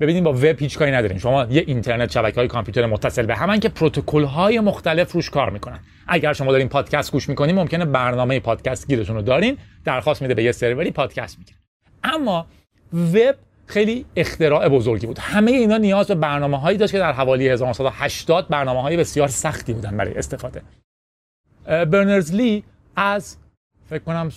Speaker 2: ببینید با وب هیچ کاری نداریم. شما یه اینترنت شبکه های کامپیوتر متصل به همن که پروتکل های مختلف روش کار می‌کنن. اگر شما دارین پادکست گوش می‌کنین ممکنه برنامه پادکست گیرتون رو دارین درخواست میده به یه سروری پادکست می‌گیره اما وب خیلی اختراع بزرگی بود. همه اینا نیاز به برنامه هایی داشت که در حوالی 1980 برنامه های بسیار سختی بودن برای استفاده. برنرز لی از فکر کنم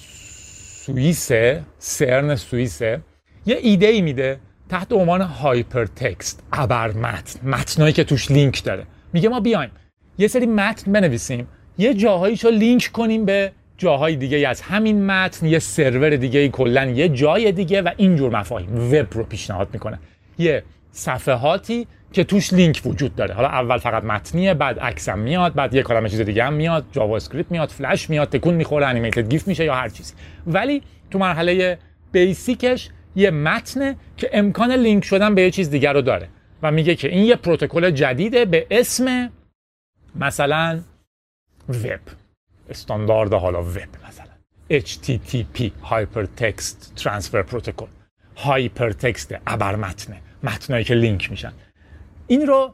Speaker 2: سوئیس سرن سوئیس یه ایده ای میده تحت عنوان هایپر تکست ابر متن متنایی که توش لینک داره. میگه ما بیایم یه سری متن بنویسیم یه جاهاییشو لینک کنیم به جاهای دیگه از همین متن یه سرور دیگه کلا یه جای دیگه و اینجور مفاهیم. وب رو پیشنهاد می‌کنه. یه صفحاتی که توش لینک وجود داره. حالا اول فقط متنیه بعد عکسم میاد بعد یه عالمه چیز دیگه هم میاد JavaScript میاد فلش میاد تکون می‌خوره animated GIF میشه یا هر چیزی. ولی تو مرحله basic ش یه متنه که امکان لینک شدن به یه چیز دیگر رو داره و میگه که این یه پروتکل جدیده به اسم مثلا وب. استاندارد حالا وب مثلا. HTTP Hypertext Transfer Protocol. Hypertext ابرمتنه. متنایی که لینک میشن. این رو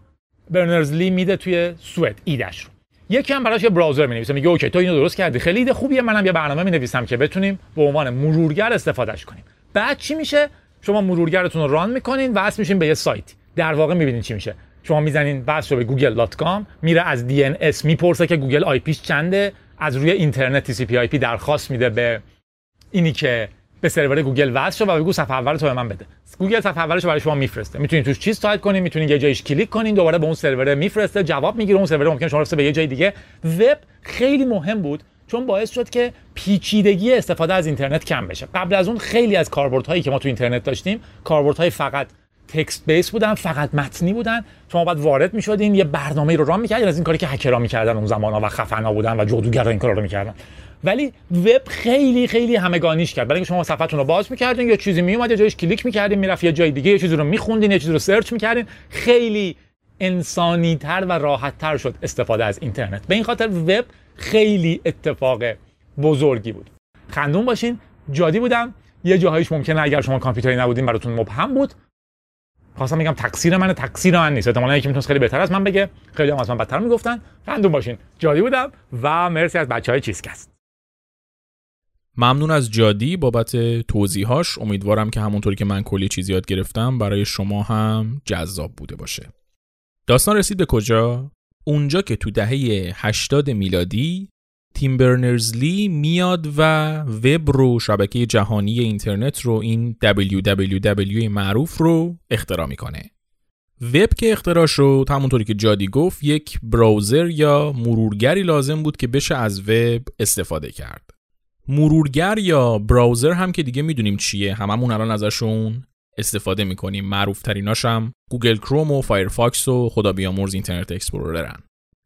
Speaker 2: برنرز لی میده توی سوئد ایدش رو. یکی هم براش یه browser می نویسه میگه OK تو اینو درست کردی. خیلی ایده خوبیه منم یه برنامه می نویسم که بتونیم به عنوان مرورگر استفادهش کنیم. بعد چی میشه؟ شما مرورگرتون رو run می‌کنین وصل میشین به یه سایت. در واقع می‌بینین چی میشه. شما می‌زنین وصل به google.com میره از DNS می‌پرسه که گوگل IP ش چنده از روی اینترنت TCP IP درخواست میده به اینی که به سرور گوگل وصل شو و بگو صفحه اول تو به من بده. گوگل صفحه اولش برای شما میفرسته. می‌تونید توش چیز تایپ کنین می‌تونید یه جایش کلیک کنین دوباره به اون سرور میفرسته جواب می‌گیره اون سرور ممکن شما رو به یه جای دیگه. وب خیلی مهم بود چون باعث شد که پیچیدگی استفاده از اینترنت کم بشه. قبل از اون خیلی از کاربردهایی که ما تو اینترنت داشتیم کاربردهای فقط تکست بیس بودن فقط متنی بودن. شما بعد وارد می‌شدین یه برنامه رو ران می‌کردین از این کاری که هکرها می‌کردن اون زمانا و خفنا بودن و جادوگرا این کارا رو می‌کردن. ولی وب خیلی خیلی همگانیش کرد. برای شما صفحتون رو باز می‌کردین یا چیزی میومد یه جایش کلیک می‌کردین می‌رفت یه جای دیگه یه چیزی رو میخوندین یه چیزی رو سرچ می‌کردین. خیلی انسانی تر و راحت تر شد استفاده از اینترنت. به این خاطر وب خیلی اتفاق بزرگی بود. خندون باشین جادی بودم. یه جاهایش ممکنه اگر شما کامپیوتری نبودین براتون مبهم بود. خواستم میگم تقصیر منه تقصیر من نیست. احتمالاً یکی می‌تونه خیلی بهتر از من بگه. خیلی هم از من بدتر می‌گفتن. خندون باشین. جادی بودم و مرسی از بچه های چیزکست.
Speaker 1: ممنون از جادی بابت توضیحاش. امیدوارم که همونطوری که من کلی چیزی یاد گرفتم برای شما هم جذاب بوده باشه. داستان رسید به کجا؟ اونجا که تو دهه 80 میلادی تیم برنرز لی میاد و وب رو شبکه جهانی اینترنت رو این www معروف رو اختراع می‌کنه. وب که اختراع شد همونطوری که جادی گفت یک browser یا مرورگری لازم بود که بشه از وب استفاده کرد. مرورگر یا browser هم که دیگه می‌دونیم چیه. هممون الان ازشون استفاده می‌کنیم. معروف تریناش هم Google Chrome و Firefox و خدا بیامرز Internet Explorer ن.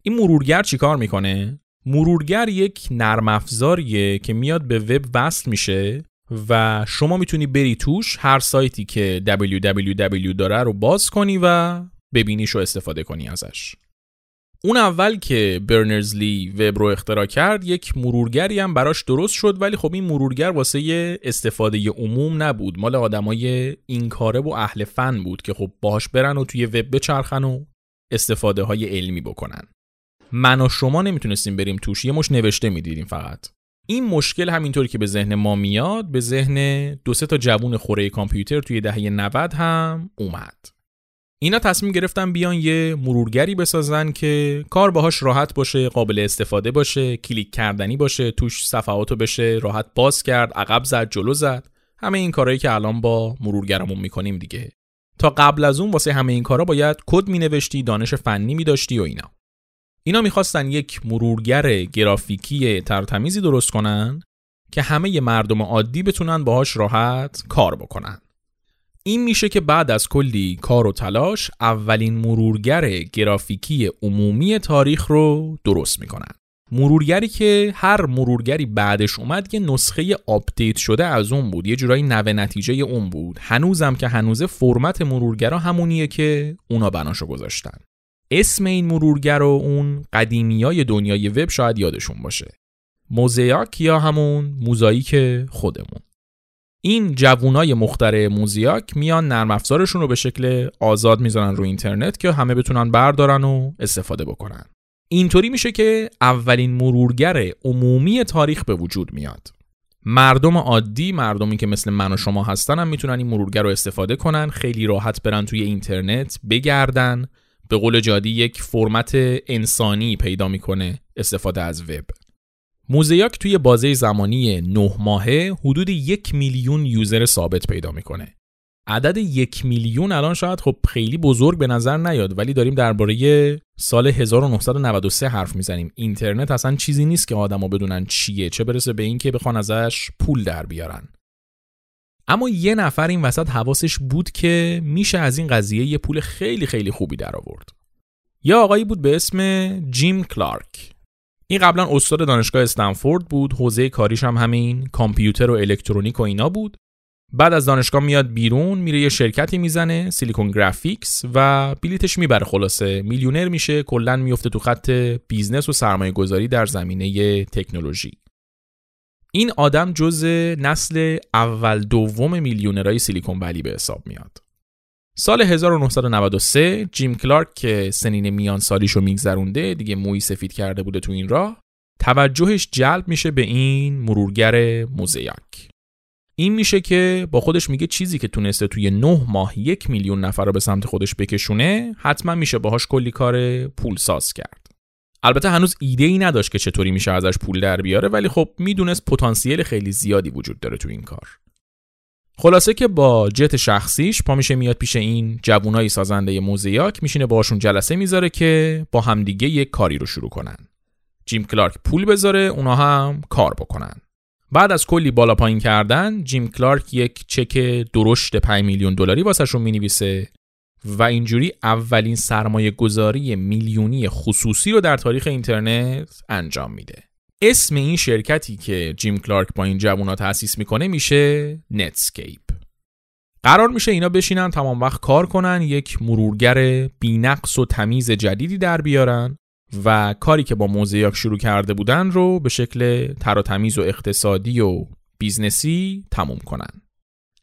Speaker 1: این مرورگر چیکار می‌کنه؟ مرورگر یک نرم افزاریه که میاد به وب وصل میشه و شما می‌تونی بری توش هر سایتی که www داره رو باز کنی و ببینیش و استفاده کنی ازش. اون اول که برنرزلی وب رو اختراع کرد یک مرورگری هم براش درست شد ولی خب این مرورگر واسه استفاده عموم نبود. مال آدمای این کاره و اهل فن بود که خب باهاش برن و توی وب بچرخن و استفاده های علمی بکنن. من و شما نمی‌تونستیم بریم توش یه مش نوشته می‌دیدیم فقط. این مشکل همینطوری که به ذهن ما میاد به ذهن دو سه تا جوون خوره کامپیوتر توی دهه 90 هم اومد. اینا تصمیم گرفتن بیان یه مرورگری بسازن که کار باهاش راحت باشه قابل استفاده باشه کلیک کردنی باشه توش صفحاتو بشه راحت باز کرد عقب زد جلو زد. همه این کارهایی که الان با مرورگرمون می‌کنیم دیگه. تا قبل از اون واسه همه این کارا باید کد مینوشتی دانش فنی میداشتی و اینا. اینا می‌خواستن یک مرورگر گرافیکی ترتمیزی درست کنن که همه مردم عادی بتونن باهاش راحت کار بکنن. این میشه که بعد از کلی کار و تلاش اولین مرورگر گرافیکی عمومی تاریخ رو درست می‌کنن. مرورگری که هر مرورگری بعدش اومد یه نسخه update شده از اون بود یه جورایی نوه نتیجه اون بود. هنوزم که هنوزه فرمت مرورگرا همونیه که اونا بناشو گذاشتن. اسم این مرورگر و اون قدیمیای دنیای وب شاید یادشون باشه. موزیاک یا همون موزاییک خودمون. این جوونای مختره موزیاک میان نرم افزارشون رو به شکل آزاد می‌ذارن رو اینترنت که همه بتونن بردارن و استفاده بکنن. اینطوری میشه که اولین مرورگر عمومی تاریخ به وجود میاد. مردم عادی مردمی که مثل من و شما هستن هم می‌تونن این مرورگر رو استفاده کنن خیلی راحت برن توی اینترنت بگردن به قول جادی یک فرمت انسانی پیدا می‌کنه استفاده از وب. موزیاک توی بازه زمانی نه ماهه حدود یک میلیون یوزر ثابت پیدا می‌کنه عدد یک میلیون الان شاید خب خیلی بزرگ به نظر نیاد ولی داریم درباره سال 1993 حرف می‌زنیم اینترنت اصلا چیزی نیست که آدما بدونن چیه چه برسه به اینکه بخوان ازش پول در بیارن اما یه نفر این وسط حواسش بود که میشه از این قضیه یه پول خیلی خیلی خوبی در آورد. یه آقایی بود به اسم جیم کلارک. این قبلا استاد دانشگاه استنفورد بود، حوزه کاریش هم همین کامپیوتر و الکترونیک و اینا بود. بعد از دانشگاه میاد بیرون میره یه شرکتی می‌زنه Silicon Graphics و بلیتش می‌بره خلاصه میلیونر میشه کلا میفته تو خط business و سرمایه گذاری در زمینه تکنولوژی این آدم جز نسل اول دوم میلیونرهای سیلیکون ولی به حساب میاد. سال 1993 جیم کلارک که سنین میان سالیشو میگذرونده دیگه موی سفید کرده بوده تو این راه توجهش جلب میشه به این مرورگر موزیک این میشه که با خودش میگه چیزی که تونسته توی نه ماه یک میلیون نفر رو به سمت خودش بکشونه حتما میشه باهاش کلی کار پول ساز کرد. البته هنوز ایده ای نداشت که چطوری میشه ازش پول در بیاره ولی خب می‌دونست پتانسیل خیلی زیادی وجود داره تو این کار. خلاصه که با جت شخصیش پا میشه میاد پیش این جوونای سازنده موزیاک میشینه باشون جلسه می‌ذاره که با همدیگه یک کاری رو شروع کنن. جیم کلارک پول بذاره اونا هم کار بکنن. بعد از کلی بالا پایین کردن جیم کلارک یک چک درشت 5 میلیون دلاری واسهشون می‌نویسه و اینجوری اولین سرمایه گذاری میلیونی خصوصی رو در تاریخ اینترنت انجام میده. اسم این شرکتی که جیم کلارک با این جوونا تأسیس می‌کنه میشه Netscape قرار میشه اینا بشینن تمام وقت کار کنن یک مرورگر بینقص و تمیز جدیدی در بیارن و کاری که با Mosaic شروع کرده بودن رو به شکل تر و تمیز و اقتصادی و business ی تموم کنن.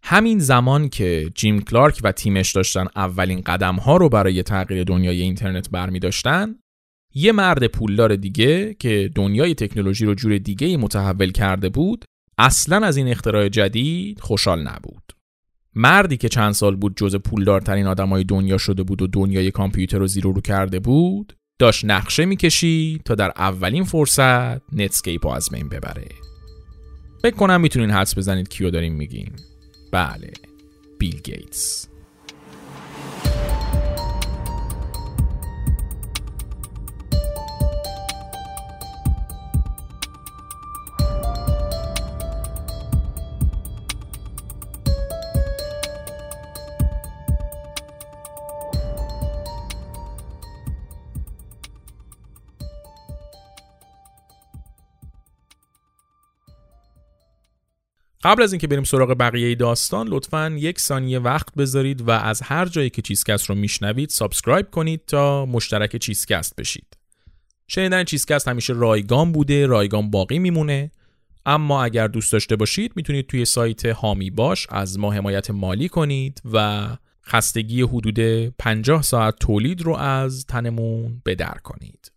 Speaker 1: همین زمان که جیم کلارک و تیمش داشتن اولین قدم ها رو برای تغییر دنیای اینترنت برمی داشتن یه مرد پولدار دیگه که دنیای تکنولوژی رو جور دیگه متحول کرده بود اصلا از این اختراع جدید خوشحال نبود. مردی که چند سال بود جز پولدارترین آدمای دنیا شده بود و دنیای کامپیوتر رو زیرو رو کرده بود داشت نقشه می‌کشید تا در اولین فرصت Netscape رو از بین ببره. فکر کنم می‌تونین حدس بزنید کیو داریم میگیم. بله بیل گیتس. قبل از اینکه بریم سراغ بقیه داستان لطفا یک ثانیه وقت بذارید و از هر جایی که چیزکست رو میشنوید subscribe کنید تا مشترک چیزکست بشید. شنیدن چیزکست همیشه رایگان بوده رایگان باقی میمونه. اما اگر دوست داشته باشید می‌تونید توی سایت حامی باش از ما حمایت مالی کنید و خستگی حدود 50 ساعت تولید رو از تنمون بدر کنید.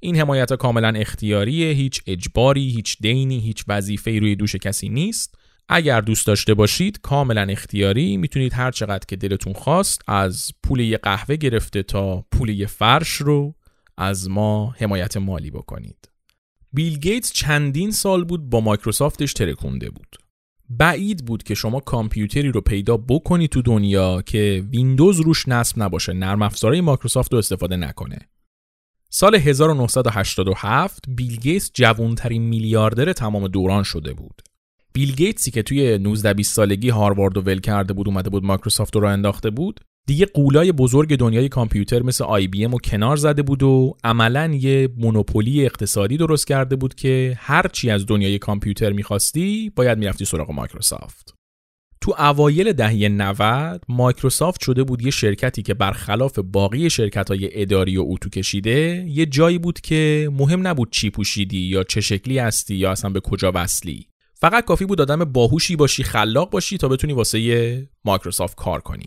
Speaker 1: این حمایت کاملا اختیاریه هیچ اجباری هیچ دینی هیچ وظیفه روی دوش کسی نیست. اگر دوست داشته باشید کاملا اختیاری می‌تونید هر چقدر که دلتون خواست از پول یه قهوه گرفته تا پول یه فرش رو از ما حمایت مالی بکنید. بیل گیتس چندین سال بود با مایکروسافتش ترکونده بود. بعید بود که شما کامپیوتری رو پیدا بکنی تو دنیا که ویندوز روش نصب نباشه نرم افزارهای مایکروسافت رو استفاده نکنه. سال 1987 بیل گیتس جوانترین میلیاردر تمام دوران شده بود. بیل گیتسی که توی 19 20 سالگی هاروارد رو ول کرده بود اومده بود مایکروسافت رو انداخته بود دیگه قولای بزرگ دنیای کامپیوتر مثل IBM و کنار زده بود و عملا یه monopoly اقتصادی درست کرده بود که هر چی از دنیای کامپیوتر می‌خواستی باید می‌رفتی سراغ مایکروسافت. تو اوایل دهه 90 مایکروسافت شده بود یه شرکتی که برخلاف باقی شرکت های اداری و اتو کشیده یه جایی بود که مهم نبود چی پوشیدی یا چه شکلی هستی یا اصلا به کجا وصلی. فقط کافی بود آدم باهوشی باشی خلاق باشی تا بتونی واسه مایکروسافت کار کنی.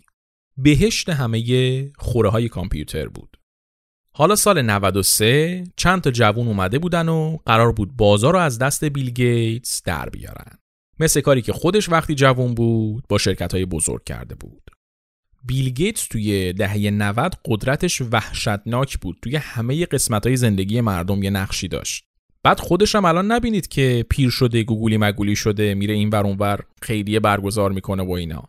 Speaker 1: بهشت همه خوره های کامپیوتر بود. حالا سال 93 چند تا جوون اومده بودن و قرار بود بازار رو از دست بیل گیتس در بیارن. مثل کاری که خودش وقتی جوون بود با شرکت های بزرگ کرده بود. بیل گیتس توی دهه 90 قدرتش وحشتناک بود توی همه قسمت های زندگی مردم یه نقشی داشت. بعد خودش هم الان نبینید که پیر شده گوگولی مگولی شده میره این ور اونور خیریه برگزار می‌کنه و اینا.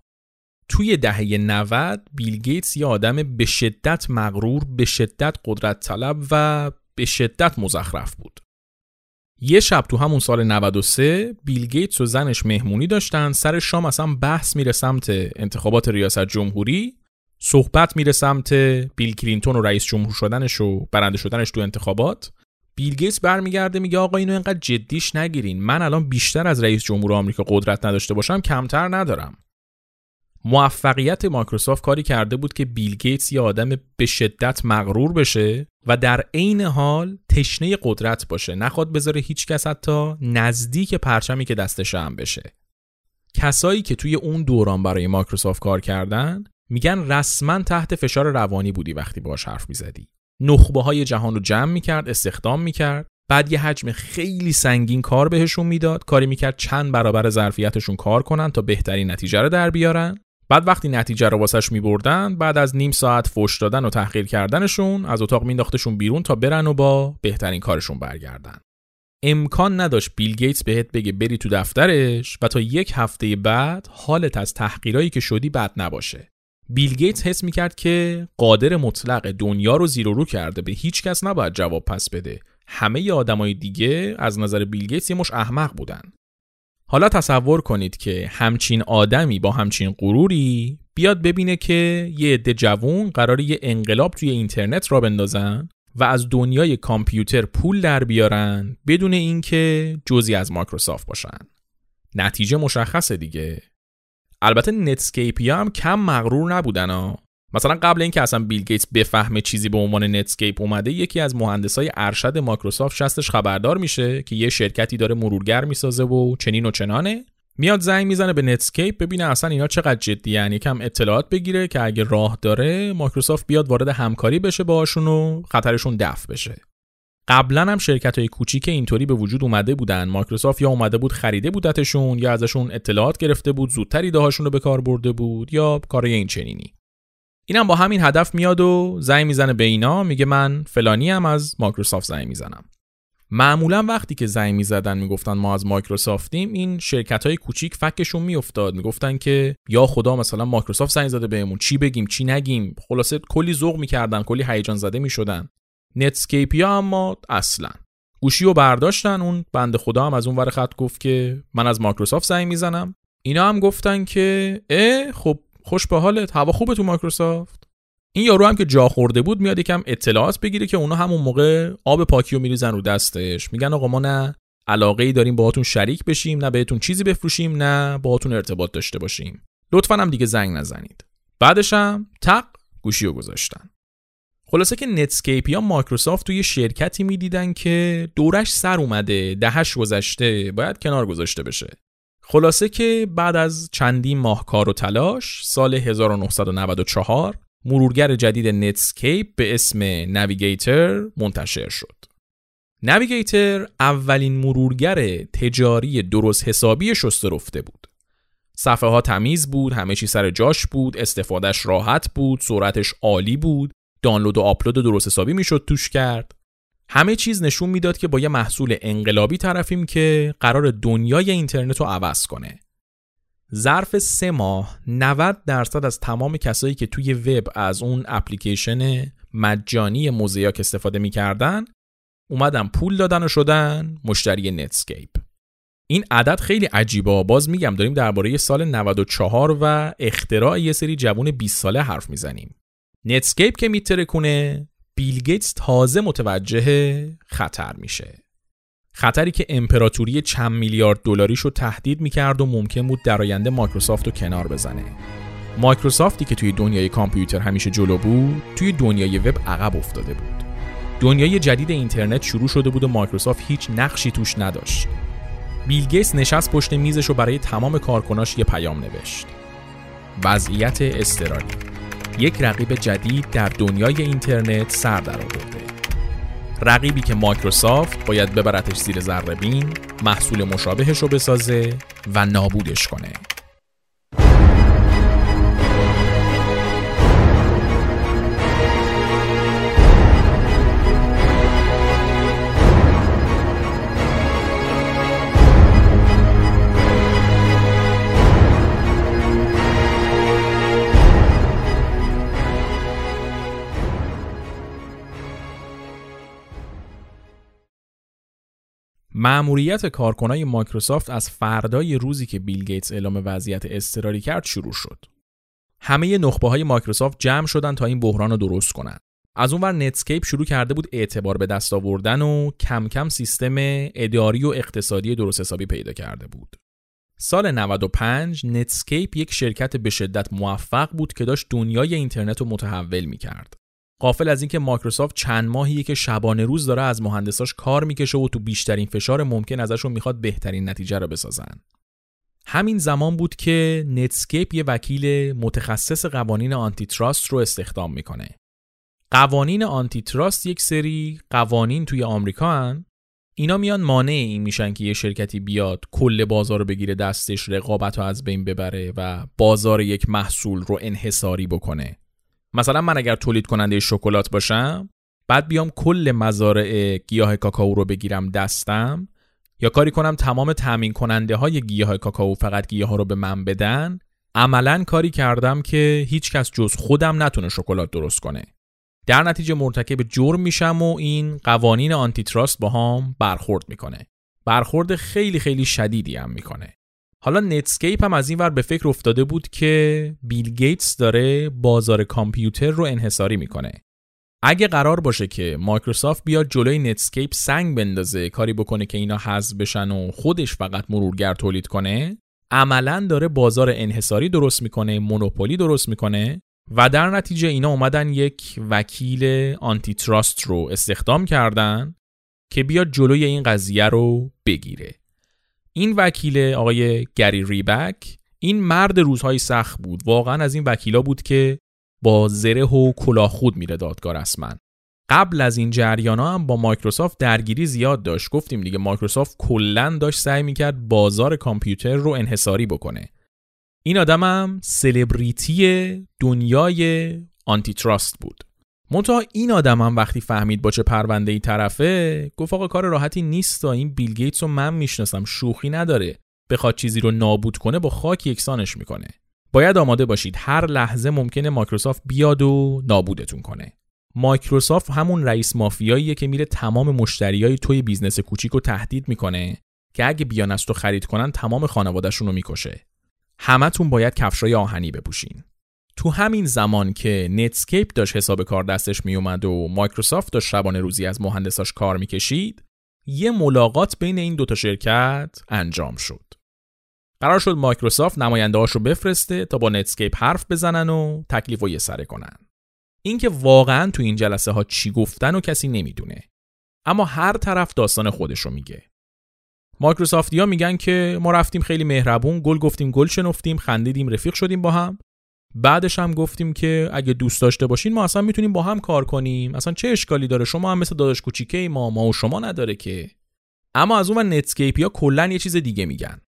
Speaker 1: توی دهه 90 بیل گیتس یه آدم به شدت مغرور به شدت قدرت طلب و به شدت مزخرف بود. یه شب تو همون سال 93 بیل گیتس و زنش مهمونی داشتن سر شام اصلا بحث میره سمت انتخابات ریاست جمهوری صحبت میره سمت بیل کلینتون و رئیس جمهور شدنش و برنده شدنش تو انتخابات. بیل گیتس برمیگرده میگه آقا اینو اینقدر جدیش نگیرین. من الان بیشتر از رئیس جمهور آمریکا قدرت نداشته باشم کمتر ندارم. موفقیت مایکروسافت کاری کرده بود که بیل گیتس یه آدم به شدت مغرور بشه و در عین حال تشنه قدرت باشه. نخواد بذاره هیچ کس حتی نزدیک پرچمی که دستش هم بشه. کسایی که توی اون دوران برای مایکروسافت کار کردن میگن رسما تحت فشار روانی بودی وقتی باش حرف می‌زدی. نخبه های جهان رو جمع می‌کرد استخدام می‌کرد. بعد یه حجم خیلی سنگین کار بهشون می‌داد. کاری می‌کرد چند برابر ظرفیتشون کار کنن تا بهترین نتیجه رو در بیارن. بعد وقتی نتیجه رو واسش میبردن بعد از نیم ساعت فوش دادن و تحقیر کردنشون از اتاق مینداختشون بیرون تا برن و با بهترین کارشون برگردن. امکان نداشت بیل گیتس بهت بگه بری تو دفترش و تا یک هفته بعد حالت از تحقیرایی که شدی بد نباشه. بیل گیتس حس می‌کرد که قادر مطلق دنیا رو زیر و رو کرده. به هیچ کس نباید جواب پس بده. همه آدمای دیگه از نظر بیل گیتس یه مش احمق بودن. حالا تصور کنید که همچین آدمی با همچین غروری بیاد ببینه که یه عده جوون قرار یه انقلاب توی اینترنت را بندازن و از دنیای کامپیوتر پول در بیارن بدون اینکه جزی از مایکروسافت باشن. نتیجه مشخصه دیگه. البته نتسکیپی ها هم کم مغرور نبودن ها مثلا قبل اینکه اصلا بیل گیتس بفهمه چیزی به عنوان نتسکیپ اومده یکی از مهندسای ارشد مایکروسافت شستش خبردار میشه که یه شرکتی داره مرورگر می‌سازه و چنین و چنانه. میاد زنگ می‌زنه به نتسکیپ ببینه اصلا اینا چقدر جدین یه کم اطلاعات بگیره که اگه راه داره مایکروسافت بیاد وارد همکاری بشه باهاشون و خطرشون دفع بشه. قبلا هم شرکت های کوچیک اینطوری به وجود اومده بودن. مایکروسافت یا اومده بود خریده بودتشون یا ازشون اطلاعات گرفته بود زودتر ایدههاشون رو به کار برده بود یا کار این چنینی. اینم با همین هدف میاد و زنگ می‌زنه به اینا میگه من فلانی هم از مایکروسافت زنگ می‌زنم. معمولا وقتی که زنگ می‌زدن می‌گفتن ما از مایکروسافتیم این شرکت های کوچیک فکشون میافتاد. می‌گفتن که یا خدا مثلا مایکروسافت زنگ زده بهمون چی بگیم چی نگیم؟ خلاصه کلی ذوق می‌کردن کلی هیجان زده می‌شدن. نتسکیپیا اما اصلا. گوشی رو برداشتن اون بند خدا هم از اون ور خط گفت که من از مایکروسافت زنگ می‌زنم. اینا هم گفتن که اه خب خوش به حالت. هوا خوبه تو مایکروسافت؟ این یارو هم که جا خورده بود میاد یکم اطلاعات بگیره که اونا همون موقع آب پاکی رو میریزن رو دستش. میگن آقا ما نه علاقه ای داریم باهاتون شریک بشیم نه بهتون چیزی بفروشیم نه باهاتون ارتباط داشته باشیم. لطفا هم دیگه زنگ نزنید. بعدش هم تق گوشی رو گذاشتن. خلاصه که نتسکیپ یا مایکروسافت توی شرکتی می‌دیدن که دورش سر اومده دهه‌ش گذشته باید کنار گذاشته بشه خلاصه که بعد از چندین ماه کار و تلاش سال 1994 مرورگر جدید نتسکیپ به اسم نویگیتر منتشر شد. نویگیتر اولین مرورگر تجاری درست حسابی شسته رفته بود. صفحه ها تمیز بود، همه چی سر جاش بود، استفادهش راحت بود، سرعتش عالی بود، دانلود و آپلود درست حسابی می‌شد توش کرد. همه چیز نشون می‌داد که با یه محصول انقلابی طرفیم که قراره دنیای اینترنت رو عوض کنه. ظرف سه ماه 90 درصد از تمام کسایی که توی وب از اون اپلیکیشن مجانی موزاییک استفاده می‌کردن اومدن پول دادن و شدن مشتری نتسکیپ این عدد خیلی عجیبه باز میگم داریم درباره سال 94 و اختراع یه سری جوون 20 ساله حرف می‌زنیم نتسکیپ که می‌ترکونه بیل گیتس تازه متوجه خطر میشه. خطری که امپراتوری چند میلیارد دلاریش رو تهدید می‌کرد و ممکن بود در آینده مایکروسافت رو کنار بزنه. مایکروسافتی که توی دنیای کامپیوتر همیشه جلو بود توی دنیای وب عقب افتاده بود. دنیای جدید اینترنت شروع شده بود و مایکروسافت هیچ نقشی توش نداشت. بیل گیتس نشست پشت میزش و برای تمام کارکناش یه پیام نوشت. وضعیت اضطراری. یک رقیب جدید در دنیای اینترنت سر در آورده. رقیبی که مایکروسافت باید ببرتش زیر ذره بین محصول مشابهش رو بسازه و نابودش کنه. مأموریت کارکنای مایکروسافت از فردای روزی که بیل گیتس اعلام وضعیت اضطراری کرد شروع شد. همه نخبه های مایکروسافت جمع شدن تا این بحران رو درست کنند. از اونور نتسکیپ شروع کرده بود اعتبار به دست آوردن و کم کم سیستم اداری و اقتصادی درست حسابی پیدا کرده بود. سال 95 نتسکیپ یک شرکت به شدت موفق بود که داشت دنیای اینترنت رو متحول می کرد. غافل از اینکه مایکروسافت چند ماهیه که شبانه روز داره از مهندساش کار می‌کشه و تو بیشترین فشار ممکن ازشون می‌خواد بهترین نتیجه رو بسازن. همین زمان بود که نتسکیپ یه وکیل متخصص قوانین antitrust رو استخدام می‌کنه. قوانین antitrust یک سری قوانین توی آمریکا هن. اینا میان مانع این میشن که یه شرکتی بیاد کل بازار رو بگیره دستش رقابت رو از بین ببره و بازار یک محصول رو انحصاری بکنه. مثلا من اگر تولید کننده شکلات باشم بعد بیام کل مزارع گیاه کاکائو رو بگیرم دستم یا کاری کنم تمام تامین کننده های گیاه کاکائو فقط گیاه ها رو به من بدن عملا کاری کردم که هیچ کس جز خودم نتونه شکلات درست کنه. در نتیجه مرتکب جرم میشم و این قوانین antitrust با هم برخورد می‌کنه. برخورد خیلی خیلی شدیدی هم می‌کنه. حالا نتسکیپ هم از این ور به فکر افتاده بود که بیل گیتس داره بازار کامپیوتر رو انحصاری می‌کنه. اگه قرار باشه که مایکروسافت بیاد جلوی نتسکیپ سنگ بندازه کاری بکنه که اینا حذف بشن و خودش فقط مرورگر تولید کنه عملا داره بازار انحصاری درست می‌کنه monopoly درست می‌کنه و در نتیجه اینا اومدن یک وکیل antitrust رو استخدام کردن که بیاد جلوی این قضیه رو بگیره. این وکیل آقای گری ریبک این مرد روزهای سخت بود. واقعا از این وکیلا بود که با زره و کلاه خود میره دادگاه رسما. قبل از این جریان ها هم با مایکروسافت درگیری زیاد داشت. گفتیم دیگه مایکروسافت کلا داشت سعی می‌کرد بازار کامپیوتر رو انحصاری بکنه. این آدمم سلبریتی دنیای antitrust بود. منتها این آدم هم وقتی فهمید با چه پرونده ای طرفه گفت آقا کار راحتی نیست تا این بیل گیتس رو من می‌شناسم شوخی نداره. بخواد چیزی رو نابود کنه با خاک یکسانش می‌کنه. باید آماده باشید هر لحظه ممکنه مایکروسافت بیاد و نابودتون کنه. مایکروسافت همون رئیس مافیاییه که میره تمام مشتریای توی business کوچیک رو تهدید می‌کنه که اگه بیان از تو خرید کنن تمام خانوادهشون رو می‌کشه. همتون باید کفشای آهنی بپوشین. تو همین زمان که نتسکیپ داشت حساب کار دستش میومد و مایکروسافت داشت شبانه روزی از مهندساش کار می‌کشید یه ملاقات بین این دوتا شرکت انجام شد. قرار شد مایکروسافت نماینده رو بفرسته تا با نتسکیپ حرف بزنن و تکلیف و یه سره کنن. اینکه واقعا تو این جلسه ها چی گفتن و کسی نمی‌دونه. اما هر طرف داستان خودش رو میگه. مایکروسافتی ها میگن که ما رفتیم خیلی مهربون گل گفتیم گل شنفتیم خندیدیم رفیق شدیم با هم. بعدش هم گفتیم که اگه دوست داشته باشین ما اصلا می‌تونیم با هم کار کنیم. اصلا چه اشکالی داره؟ شما هم مثل داداش کوچیکه ما ما و شما نداره که. اما از اون نتسکیپ ها کلا یه چیز دیگه میگن.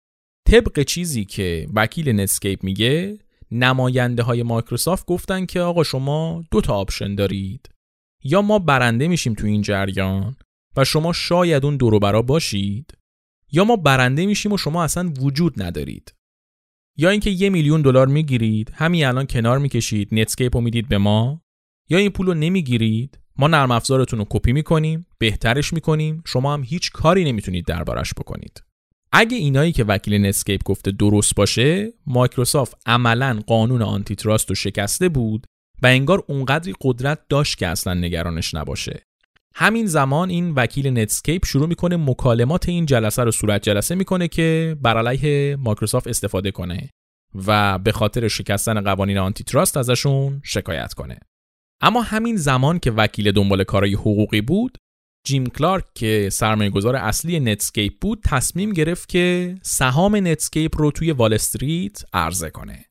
Speaker 1: طبق چیزی که وکیل نتسکیپ میگه نماینده های مایکروسافت گفتن که آقا شما دو تا option دارید. یا ما برنده میشیم تو این جریان و شما شاید اون دورو برا باشید یا ما برنده میشیم و شما اصلا وجود ندارید. یا اینکه یه میلیون دلار می‌گیرید همین الان کنار می‌کشید نتسکیپ رو می‌دید به ما. یا این پول رو نمی‌گیرید ما نرم افزارتون رو کپی می‌کنیم بهترش می‌کنیم شما هم هیچ کاری نمی‌تونید دربارش بکنید. اگه اینایی که وکیل نتسکیپ گفته درست باشه مایکروسافت عملا قانون antitrust رو شکسته بود و انگار اونقدری قدرت داشت که اصلا نگرانش نباشه. همین زمان این وکیل نتسکیپ شروع می‌کنه مکالمات این جلسه رو صورت جلسه می‌کنه که بر علیه مایکروسافت استفاده کنه و به خاطر شکستن قوانین antitrust ازشون شکایت کنه. اما همین زمان که وکیل دنبال کارهای حقوقی بود جیم کلارک که سرمایه گذار اصلی نتسکیپ بود تصمیم گرفت که سهام نتسکیپ رو توی وال استریت عرضه کنه.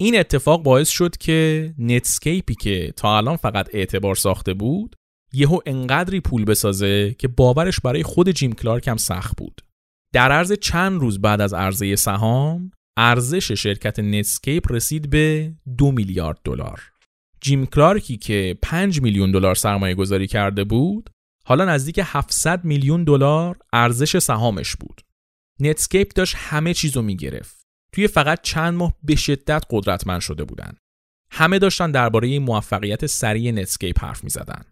Speaker 1: این اتفاق باعث شد که نتسکیپی که تا الان فقط اعتبار ساخته بود یهو انقدری پول بسازه که باورش برای خود جیم کلارک هم سخت بود. در عرض چند روز بعد از عرضه سهام، ارزش شرکت نتسکیپ رسید به دو میلیارد دلار. جیم کلارکی که 5 میلیون دلار سرمایه گذاری کرده بود، حالا نزدیک 700 میلیون دلار ارزش سهامش بود. نتسکیپ داشت همه چیزو می‌گرفت. توی فقط چند ماه به شدت قدرتمند شده بودن. همه داشتن درباره موفقیت سریع نتسکیپ حرف می زدن.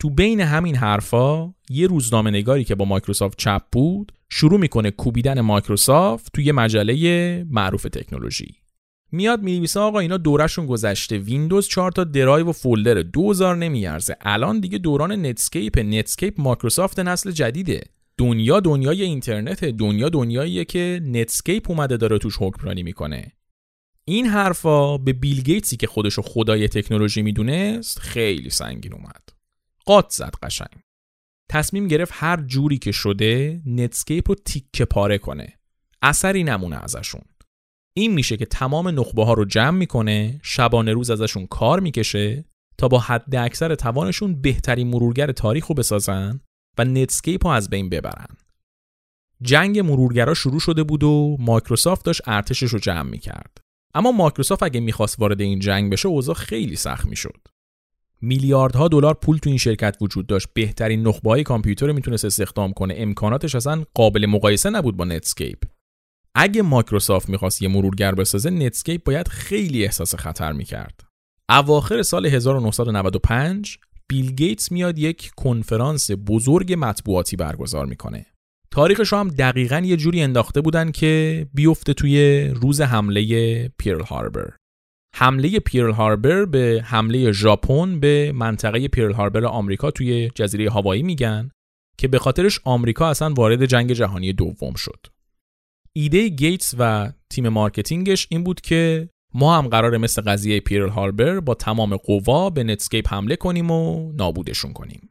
Speaker 1: تو بین همین حرفا یه روزنامه نگاری که با مایکروسافت چپ بود شروع می‌کنه کوبیدن مایکروسافت توی مجله معروف تکنولوژی. میاد می‌نویسه آقا اینا دورشون گذشته. ویندوز 4 تا درایو و folder. 2000 نمیارزه. الان دیگه دوران نتسکیپ. نتسکیپ مایکروسافت نسل جدیده. دنیا دنیای اینترنت دنیا دنیاییه که نتسکیپ اومده داره توش حکمرانی می‌کنه. این حرفا به بیل گیتسی که خودشو خدای تکنولوژی می‌دونست خیلی سنگین اومد. قات زد قشنگ. تصمیم گرفت هر جوری که شده نتسکیپ رو تیکه پاره کنه. اثری نمونه ازشون. این میشه که تمام نخبه ها رو جمع می‌کنه شبانه روز ازشون کار می‌کشه تا با حد اکثر توانشون بهترین مرورگر تاریخ رو بسازن و نتسکیپ رو از بین ببرن. جنگ مرورگرا شروع شده بود و مایکروسافت داشت ارتشش رو جمع می‌کرد. اما مایکروسافت اگه می‌خواست وارد این جنگ بشه اوضاع خیلی سخت می‌شد. میلیاردها دلار پول تو این شرکت وجود داشت. بهترین نخبه های کامپیوترو می‌تونست استخدام کنه. امکاناتش اصلا قابل مقایسه نبود با نتسکیپ اگه مایکروسافت می‌خواست یه مرورگر بسازه نتسکیپ باید خیلی احساس خطر می‌کرد. اواخر سال 1995 بیل گیتس میاد یک کنفرانس بزرگ مطبوعاتی برگزار می‌کنه. تاریخش رو هم دقیقا یه جوری انداخته بودن که بیفته توی روز حمله پیرل هاربر حمله پیرل هاربر به حمله ژاپن به منطقه پیرل هاربر آمریکا توی جزیره هاوایی میگن که به خاطرش آمریکا اصلا وارد جنگ جهانی دوم شد. ایده گیتس و تیم marketing ش این بود که ما هم قراره مثل قضیه پیرل هاربر با تمام قوا به نتسکیپ حمله کنیم و نابودشون کنیم.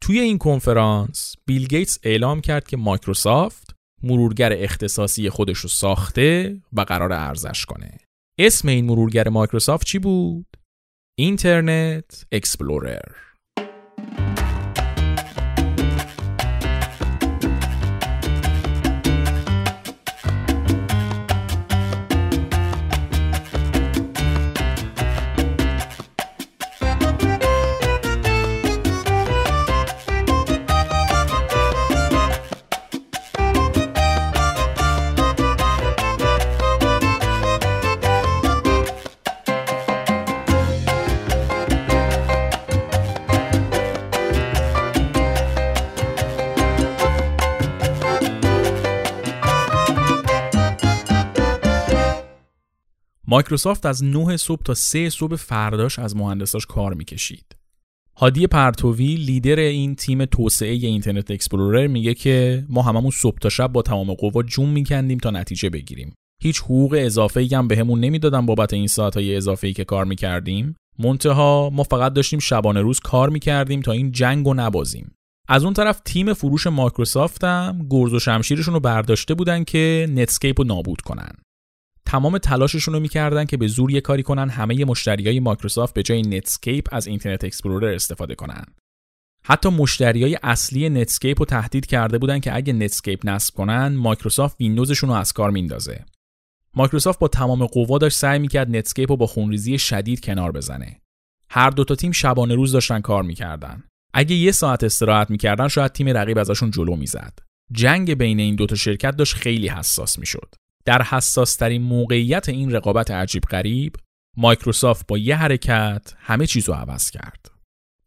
Speaker 1: توی این کنفرانس بیل گیتس اعلام کرد که مایکروسافت مرورگر اختصاصی خودش رو ساخته و قراره عرضه‌ش کنه. اسم این مرورگر مایکروسافت چی بود؟ اینترنت اکسپلورر مایکروسافت از 9 صبح تا 3 صبح فرداش از مهندساش کار می‌کشید. هادی پرتوی لیدر این تیم توسعه اینترنت اکسپلورر میگه که ما هممون صبح تا شب با تمام قوا جون میکندیم تا نتیجه بگیریم. هیچ حقوق اضافه ای هم بهمون نمی‌دادن بابت این ساعت های اضافه ای که کار می‌کردیم. منتها ما فقط داشتیم شبانه روز کار می‌کردیم تا این جنگ رو نبازیم. از اون طرف تیم فروش مایکروسافت هم گرز و شمشیرشون رو برداشته بودن که نتسکیپ رو نابود کنن. تمام تلاششون رو می‌کردن که به زور یه کاری کنن همه مشتریای مایکروسافت به جای نتسکیپ از اینترنت اکسپلورر استفاده کنن. حتی مشتریای اصلی نتسکیپ رو تهدید کرده بودن که اگه نتسکیپ نصب کنن مایکروسافت ویندوزشون رو از کار میندازه. مایکروسافت با تمام قوا داشت سعی می‌کرد نتسکیپ رو با خونریزی شدید کنار بزنه. هر دوتا تیم شبانه روز داشتن کار می‌کردن. اگه یه ساعت استراحت می‌کردن شاید تیم رقیب ازشون جلو می‌زد. جنگ بین این دوتا شرکت داشت خیلی حساس می‌شد. در حساسترین موقعیت این رقابت عجیب غریب مایکروسافت با یه حرکت همه چیز رو عوض کرد.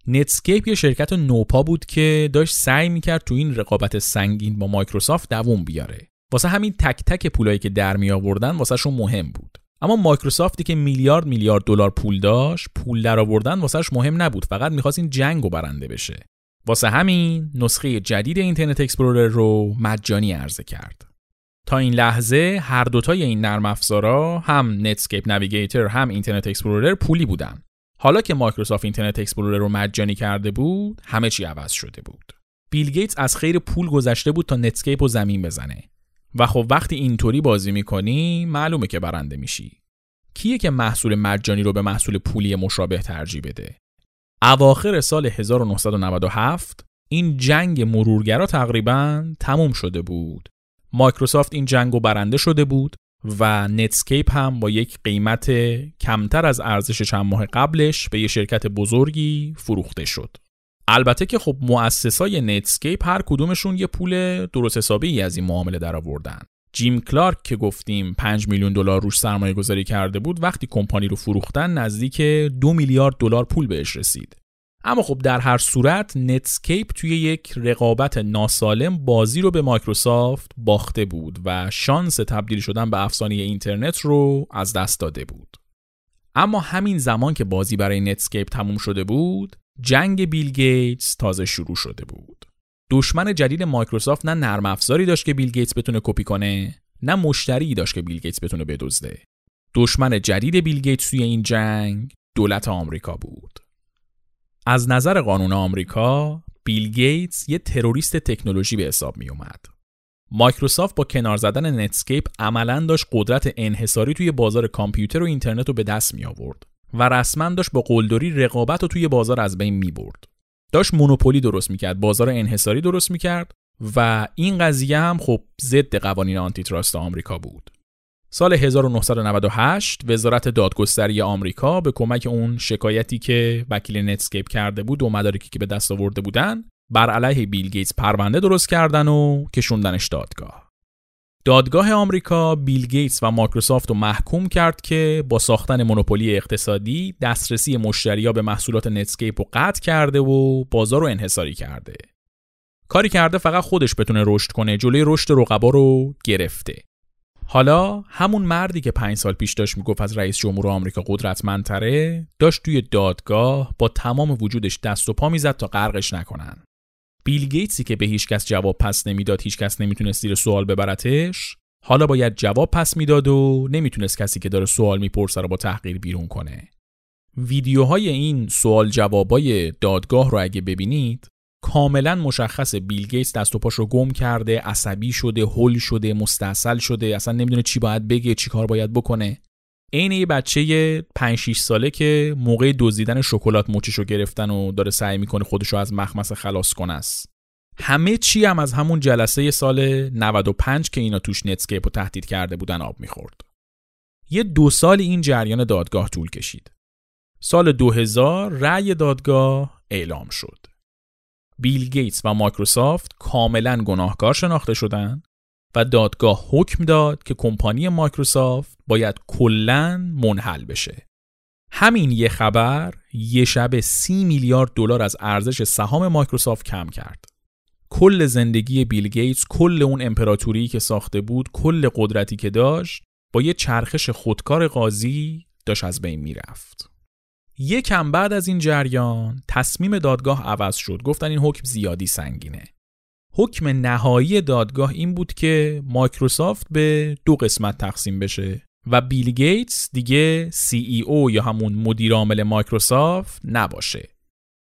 Speaker 1: نتسکیپ یه شرکت نوپا بود که داشت سعی می‌کرد تو این رقابت سنگین با مایکروسافت دووم بیاره. واسه همین تک تک پولایی که در می آوردن واسهشون مهم بود. اما مایکروسافتی که میلیارد میلیارد دلار پول داشت، پول در آوردن واسهش مهم نبود، فقط می‌خواست این جنگ رو برنده بشه. واسه همین نسخه جدید اینترنت اکسپلورر رو مجانی عرضه کرد. تا این لحظه هر دوتای این نرم افزارا هم نتسکیپ نویگیتر هم اینترنت اکسپلورر پولی بودن. حالا که مایکروسافت اینترنت اکسپلورر رو مجانی کرده بود، همه چی عوض شده بود. بیل گیتس از خیر پول گذشته بود تا نتسکیپ رو زمین بزنه. و خب وقتی اینطوری بازی می‌کنی معلومه که برنده میشی. کیه که محصول مجانی رو به محصول پولی مشابه ترجیح بده؟ اواخر سال 1997 این جنگ مرورگرا تقریبا تموم شده بود مایکروسافت این جنگو برنده شده بود و نتسکیپ هم با یک قیمت کمتر از ارزش چند ماه قبلش به یه شرکت بزرگی فروخته شد. البته که خب مؤسسای نتسکیپ هر کدومشون یه پول درست حسابی از این معامله در آوردن. جیم کلارک که گفتیم 5 میلیون دلار روش سرمایه گذاری کرده بود وقتی کمپانی رو فروختن نزدیک دو میلیارد دلار پول بهش رسید. اما خب در هر صورت نتسکیپ توی یک رقابت ناسالم بازی رو به مایکروسافت باخته بود و شانس تبدیل شدن به افسانه اینترنت رو از دست داده بود. اما همین زمان که بازی برای نتسکیپ تموم شده بود، جنگ بیل گیتس تازه شروع شده بود. دشمن جدید مایکروسافت نه نرم افزاری داشت که بیل گیتس بتونه کپی کنه نه مشتری داشت که بیل گیتس بتونه بدزده دشمن جدید بیل گیتس توی این جنگ دولت آمریکا بود از نظر قانون آمریکا بیل گیتس یه تروریست تکنولوژی به حساب می اومد مایکروسافت با کنار زدن نتسکیپ عملا داشت قدرت انحصاری توی بازار کامپیوتر و اینترنت رو به دست می آورد و رسما داشت با قلدری رقابت رو توی بازار از بین می برد. داشت monopoly درست می‌کرد بازار انحصاری درست می‌کرد و این قضیه هم خب ضد قوانین antitrust آمریکا بود سال 1998 وزارت دادگستری آمریکا به کمک اون شکایتی که وکیل نتسکیپ کرده بود و مدارکی که به دست آورده بودن بر علیه بیل گیتس پرونده درست کردن و کشوندنش دادگاه. دادگاه آمریکا بیل گیتس و مایکروسافت رو محکوم کرد که با ساختن monopoly اقتصادی دسترسی مشتریا به محصولات نتسکیپ رو قطع کرده و بازار رو انحصاری کرده. کاری کرده فقط خودش بتونه رشد کنه جلوی رشد رقبا رو گرفته. حالا همون مردی که پنج سال پیش داشت می‌گفت از رئیس جمهور آمریکا قدرتمندتره داشت توی دادگاه با تمام وجودش دست و پا می‌زد تا غرقش نکنن. بیل گیتسی که به هیچ کس جواب پس نمی‌داد هیچ کس نمی‌تونست زیر سوال ببرتش حالا باید جواب پس می‌داد و نمی‌تونست کسی که داره سوال می‌پرسه رو با تحقیر بیرون کنه ویدیوهای این سوال جوابای دادگاه رو اگه ببینید کاملا مشخص بیل گیتس دست و پاش رو گم کرده عصبی شده هول شده مستاصل شده اصلا نمی‌دونه چی باید بگه چی کار باید بکنه. عین یه بچه 5 6 ساله که موقع دزدیدن شکلات رو گرفتن و داره سعی می‌کنه خودشو از مخمصه خلاص کنه. اصل همه چی هم از همون جلسه سال 95 که اینا توش نتسکیپ رو تهدید کرده بودن آب می‌خورد. یه دو سال این جریان دادگاه طول کشید. سال 2000 رأی دادگاه اعلام شد. بیل گیتس و مایکروسافت کاملا گناهکار شناخته شدند و دادگاه حکم داد که کمپانی مایکروسافت باید کلا منحل بشه. همین یه خبر یه شب سی میلیارد دلار از ارزش سهام مایکروسافت کم کرد. کل زندگی بیل گیتس، کل اون امپراتوری که ساخته بود، کل قدرتی که داشت، با یه چرخش خودکار قاضی داشت از بین می‌رفت. یکم بعد از این جریان تصمیم دادگاه عوض شد. گفتن این حکم زیادی سنگینه. حکم نهایی دادگاه این بود که مایکروسافت به دو قسمت تقسیم بشه و بیل گیتس دیگه CEO یا همون مدیر عامل مایکروسافت نباشه.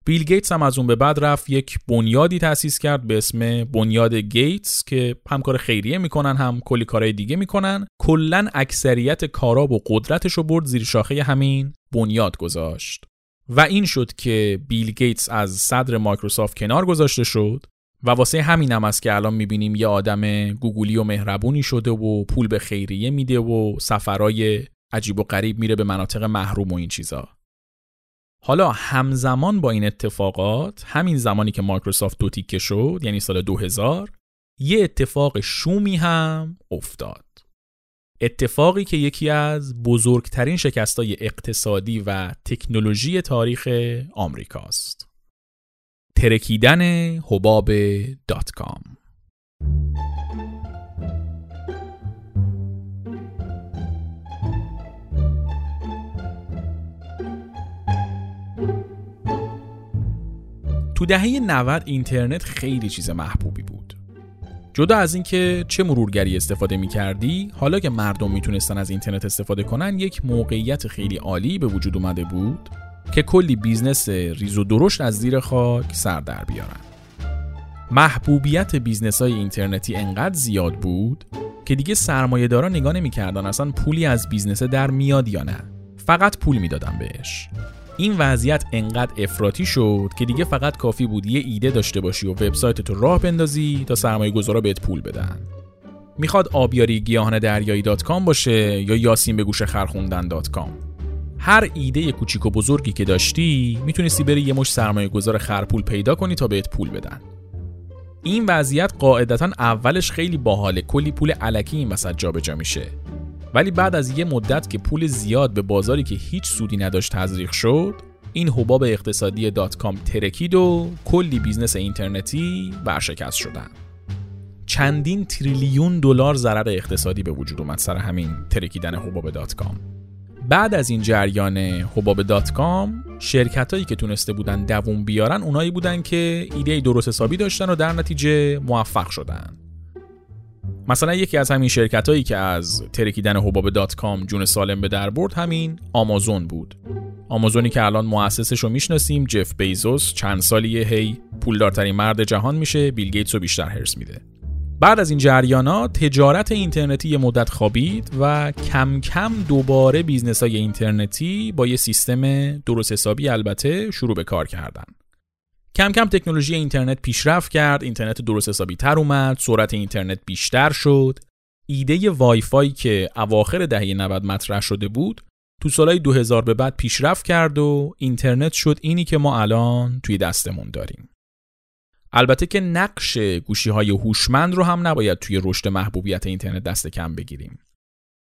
Speaker 1: بیل گیتس هم از اون به بعد رفت یک بنیادی تأسیس کرد به اسم بنیاد گیتس که هم کار خیریه می‌کنن هم کلی کارهای دیگه می‌کنن کلا اکثریت کارا و قدرتش رو برد زیر شاخه همین بنیاد گذاشت. و این شد که بیل گیتس از صدر مایکروسافت کنار گذاشته شد و واسه همین هم است که الان می‌بینیم یه آدم گوگولی و مهربونی شده و پول به خیریه میده و سفرای عجیب و غریب میره به مناطق محروم و این چیزا. حالا همزمان با این اتفاقات همین زمانی که مایکروسافت دو تیکه شد یعنی سال 2000 یه اتفاق شومی هم افتاد. اتفاقی که یکی از بزرگترین شکستای اقتصادی و تکنولوژی تاریخ آمریکاست. ترکیدن حباب دات کام. تو دهه 90 اینترنت خیلی چیز محبوبی بود. جدا از اینکه چه مرورگری استفاده می کردی حالا که مردم می‌تونستن از اینترنت استفاده کنن یک موقعیت خیلی عالی به وجود اومده بود که کلی بیزنس ریز و درشت از زیر خاک سر در بیارن. محبوبیت بیزنس های اینترنتی انقدر زیاد بود که دیگه سرمایه دارا نگاه نمی‌کردن اصلا پولی از بیزنس در میاد یا نه. فقط پول می‌دادن بهش. این وضعیت انقدر افراطی شد که دیگه فقط کافی بود یه ایده داشته باشی و وبسایت تو راه بندازی تا سرمایه گذارا بهت پول بدن. می‌خواد آبیاری گیاهان دریایی dot com باشه یا یاسین به گوش خر خوندن dot com. هر ایده کوچیک و بزرگی که داشتی می‌تونستی بری یه مشت سرمایه گذار خرپول پیدا کنی تا بهت پول بدن. این وضعیت قاعدتا اولش خیلی باحاله. کلی پول الکی این وسط جابجا میشه. ولی بعد از یه مدت که پول زیاد به بازاری که هیچ سودی نداشت تزریق شد این حباب اقتصادی dot com ترکید و کلی بیزنس اینترنتی ورشکست شدن. چندین تریلیون دلار ضرر اقتصادی به وجود اومد سر همین ترکیدن حباب dot com. بعد از این جریان حباب dot com شرکت هایی که تونسته بودن دووم بیارن اونایی بودن که ایده درست حسابی داشتن و در نتیجه موفق شدن. مثلا یکی از همین شرکت هایی که از ترکیدن حباب dot com جون سالم به در برد همین آمازون بود. آمازونی که الان مؤسسش رو می‌شناسیم جف بیزوس چند سالیه هی پولدارترین مرد جهان میشه بیل گیتس رو بیشتر حرص میده. بعد از این جریانات تجارت اینترنتی یه مدت خوابید و کم کم دوباره بیزنس های اینترنتی با یه سیستم درست حسابی البته شروع به کار کردن. کم کم تکنولوژی اینترنت پیشرفت کرد اینترنت درست حسابی تر اومد سرعت اینترنت بیشتر شد ایده وای فای که اواخر دهه 90 مطرح شده بود تو سالهای 2000 به بعد پیشرفت کرد و اینترنت شد اینی که ما الان توی دستمون داریم البته که نقش گوشی های هوشمند رو هم نباید توی رشد محبوبیت اینترنت دست کم بگیریم.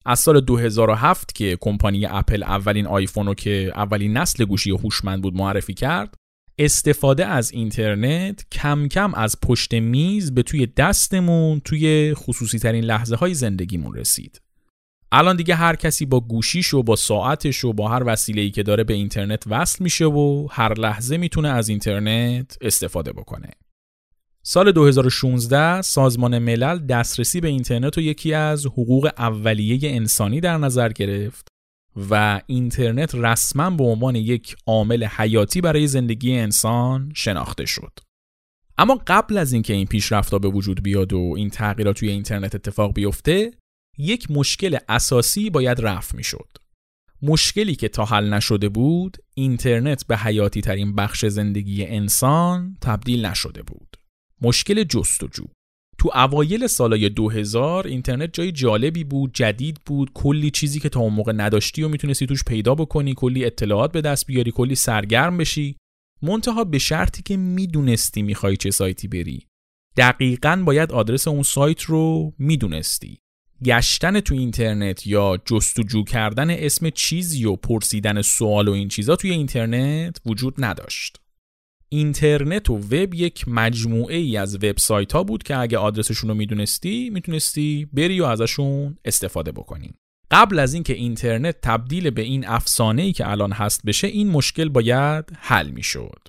Speaker 1: از سال 2007 که کمپانی اپل اولین آیفون رو که اولین نسل گوشی هوشمند بود معرفی کرد، استفاده از اینترنت کم کم از پشت میز به توی دستمون توی خصوصی ترین لحظه های زندگیمون رسید. الان دیگه هر کسی با گوشیش و با ساعتش و با هر وسیله‌ای که داره به اینترنت وصل میشه و هر لحظه می‌تونه از اینترنت استفاده بکنه. سال 2016 سازمان ملل دسترسی به اینترنت رو یکی از حقوق اولیه انسانی در نظر گرفت و اینترنت رسما به عنوان یک عامل حیاتی برای زندگی انسان شناخته شد. اما قبل از اینکه این پیشرفت‌ها به وجود بیاد و این تغییرات توی اینترنت اتفاق بیفته، یک مشکل اساسی باید رفع می‌شد. مشکلی که تا حل نشده بود، اینترنت به حیاتی ترین بخش زندگی انسان تبدیل نشده بود. مشکل جستجو تو اوایل سالای 2000 اینترنت جای جالبی بود جدید بود کلی چیزی که تا اون موقع نداشتی و می‌تونستی توش پیدا بکنی کلی اطلاعات به دست بیاری کلی سرگرم بشی. منتها به شرطی که می‌دونستی می‌خوای چه سایتی بری. دقیقا باید آدرس اون سایت رو می‌دونستی. گشتن تو اینترنت یا جستجو کردن اسم چیزی و پرسیدن سوال و این چیزا توی اینترنت وجود نداشت. اینترنت و وب یک مجموعه ای از وبسایت ها بود که اگه آدرسشون رو می‌دونستی می‌تونستی بری و ازشون استفاده بکنی. قبل از اینکه اینترنت تبدیل به این افسانه ای که الان هست بشه این مشکل باید حل می‌شد.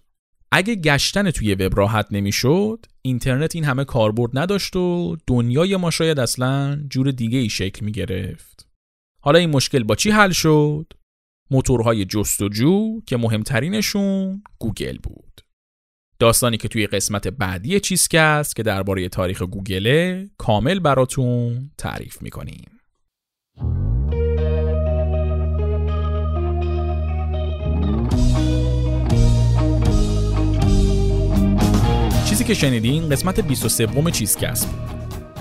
Speaker 1: اگه گشتن توی وب راحت نمی‌شد اینترنت این همه کاربرد نداشت و دنیای ما شاید اصلا جور دیگه ای شکل می گرفت حالا این مشکل با چی حل شد؟ موتورهای جستجو که مهمترینشون گوگل بود. داستانی که توی قسمت بعدی چیزکست که درباره تاریخ گوگله کامل براتون تعریف می‌کنیم. چیزی که شنیدین قسمت 23 چیزکست بود.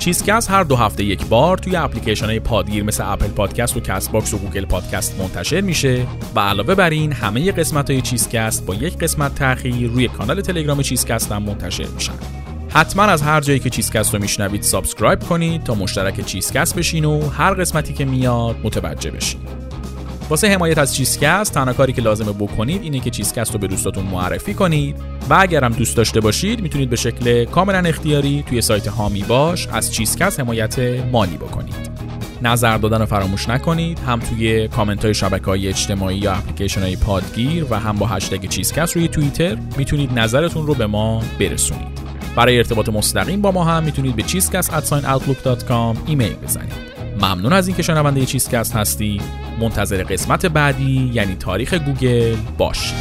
Speaker 1: چیزکست هر دو هفته یک بار توی اپلیکیشن های پادگیر مثل اپل پادکست و کست باکس و گوگل پادکست منتشر میشه. و علاوه بر این همه قسمت های چیزکست با یک قسمت تاخیر روی کانال تلگرام چیزکست هم منتشر میشن. حتما از هر جایی که چیزکست رو میشنوید subscribe کنید تا مشترک چیزکست بشین و هر قسمتی که میاد متوجه بشین. واسه حمایت از چیزکست تنها کاری که لازمه بکنید اینه که چیزکست رو به دوستاتون معرفی کنید. و اگرم دوست داشته باشید می‌تونید به شکل کاملا اختیاری توی سایت حامی باش از چیزکست حمایت مالی بکنید. نظر دادن رو فراموش نکنید هم توی کامنت های شبکه های اجتماعی یا اپلیکیشن های پادگیر و هم با هشتگ چیزکست روی توییتر می‌تونید نظرتون رو به ما برسونید. برای ارتباط مستقیم با ما هم می‌تونید به چیزکست ایمیل بزنید. ممنون از اینکه شنونده چیزکست هستی. منتظر قسمت بعدی یعنی تاریخ گوگل باش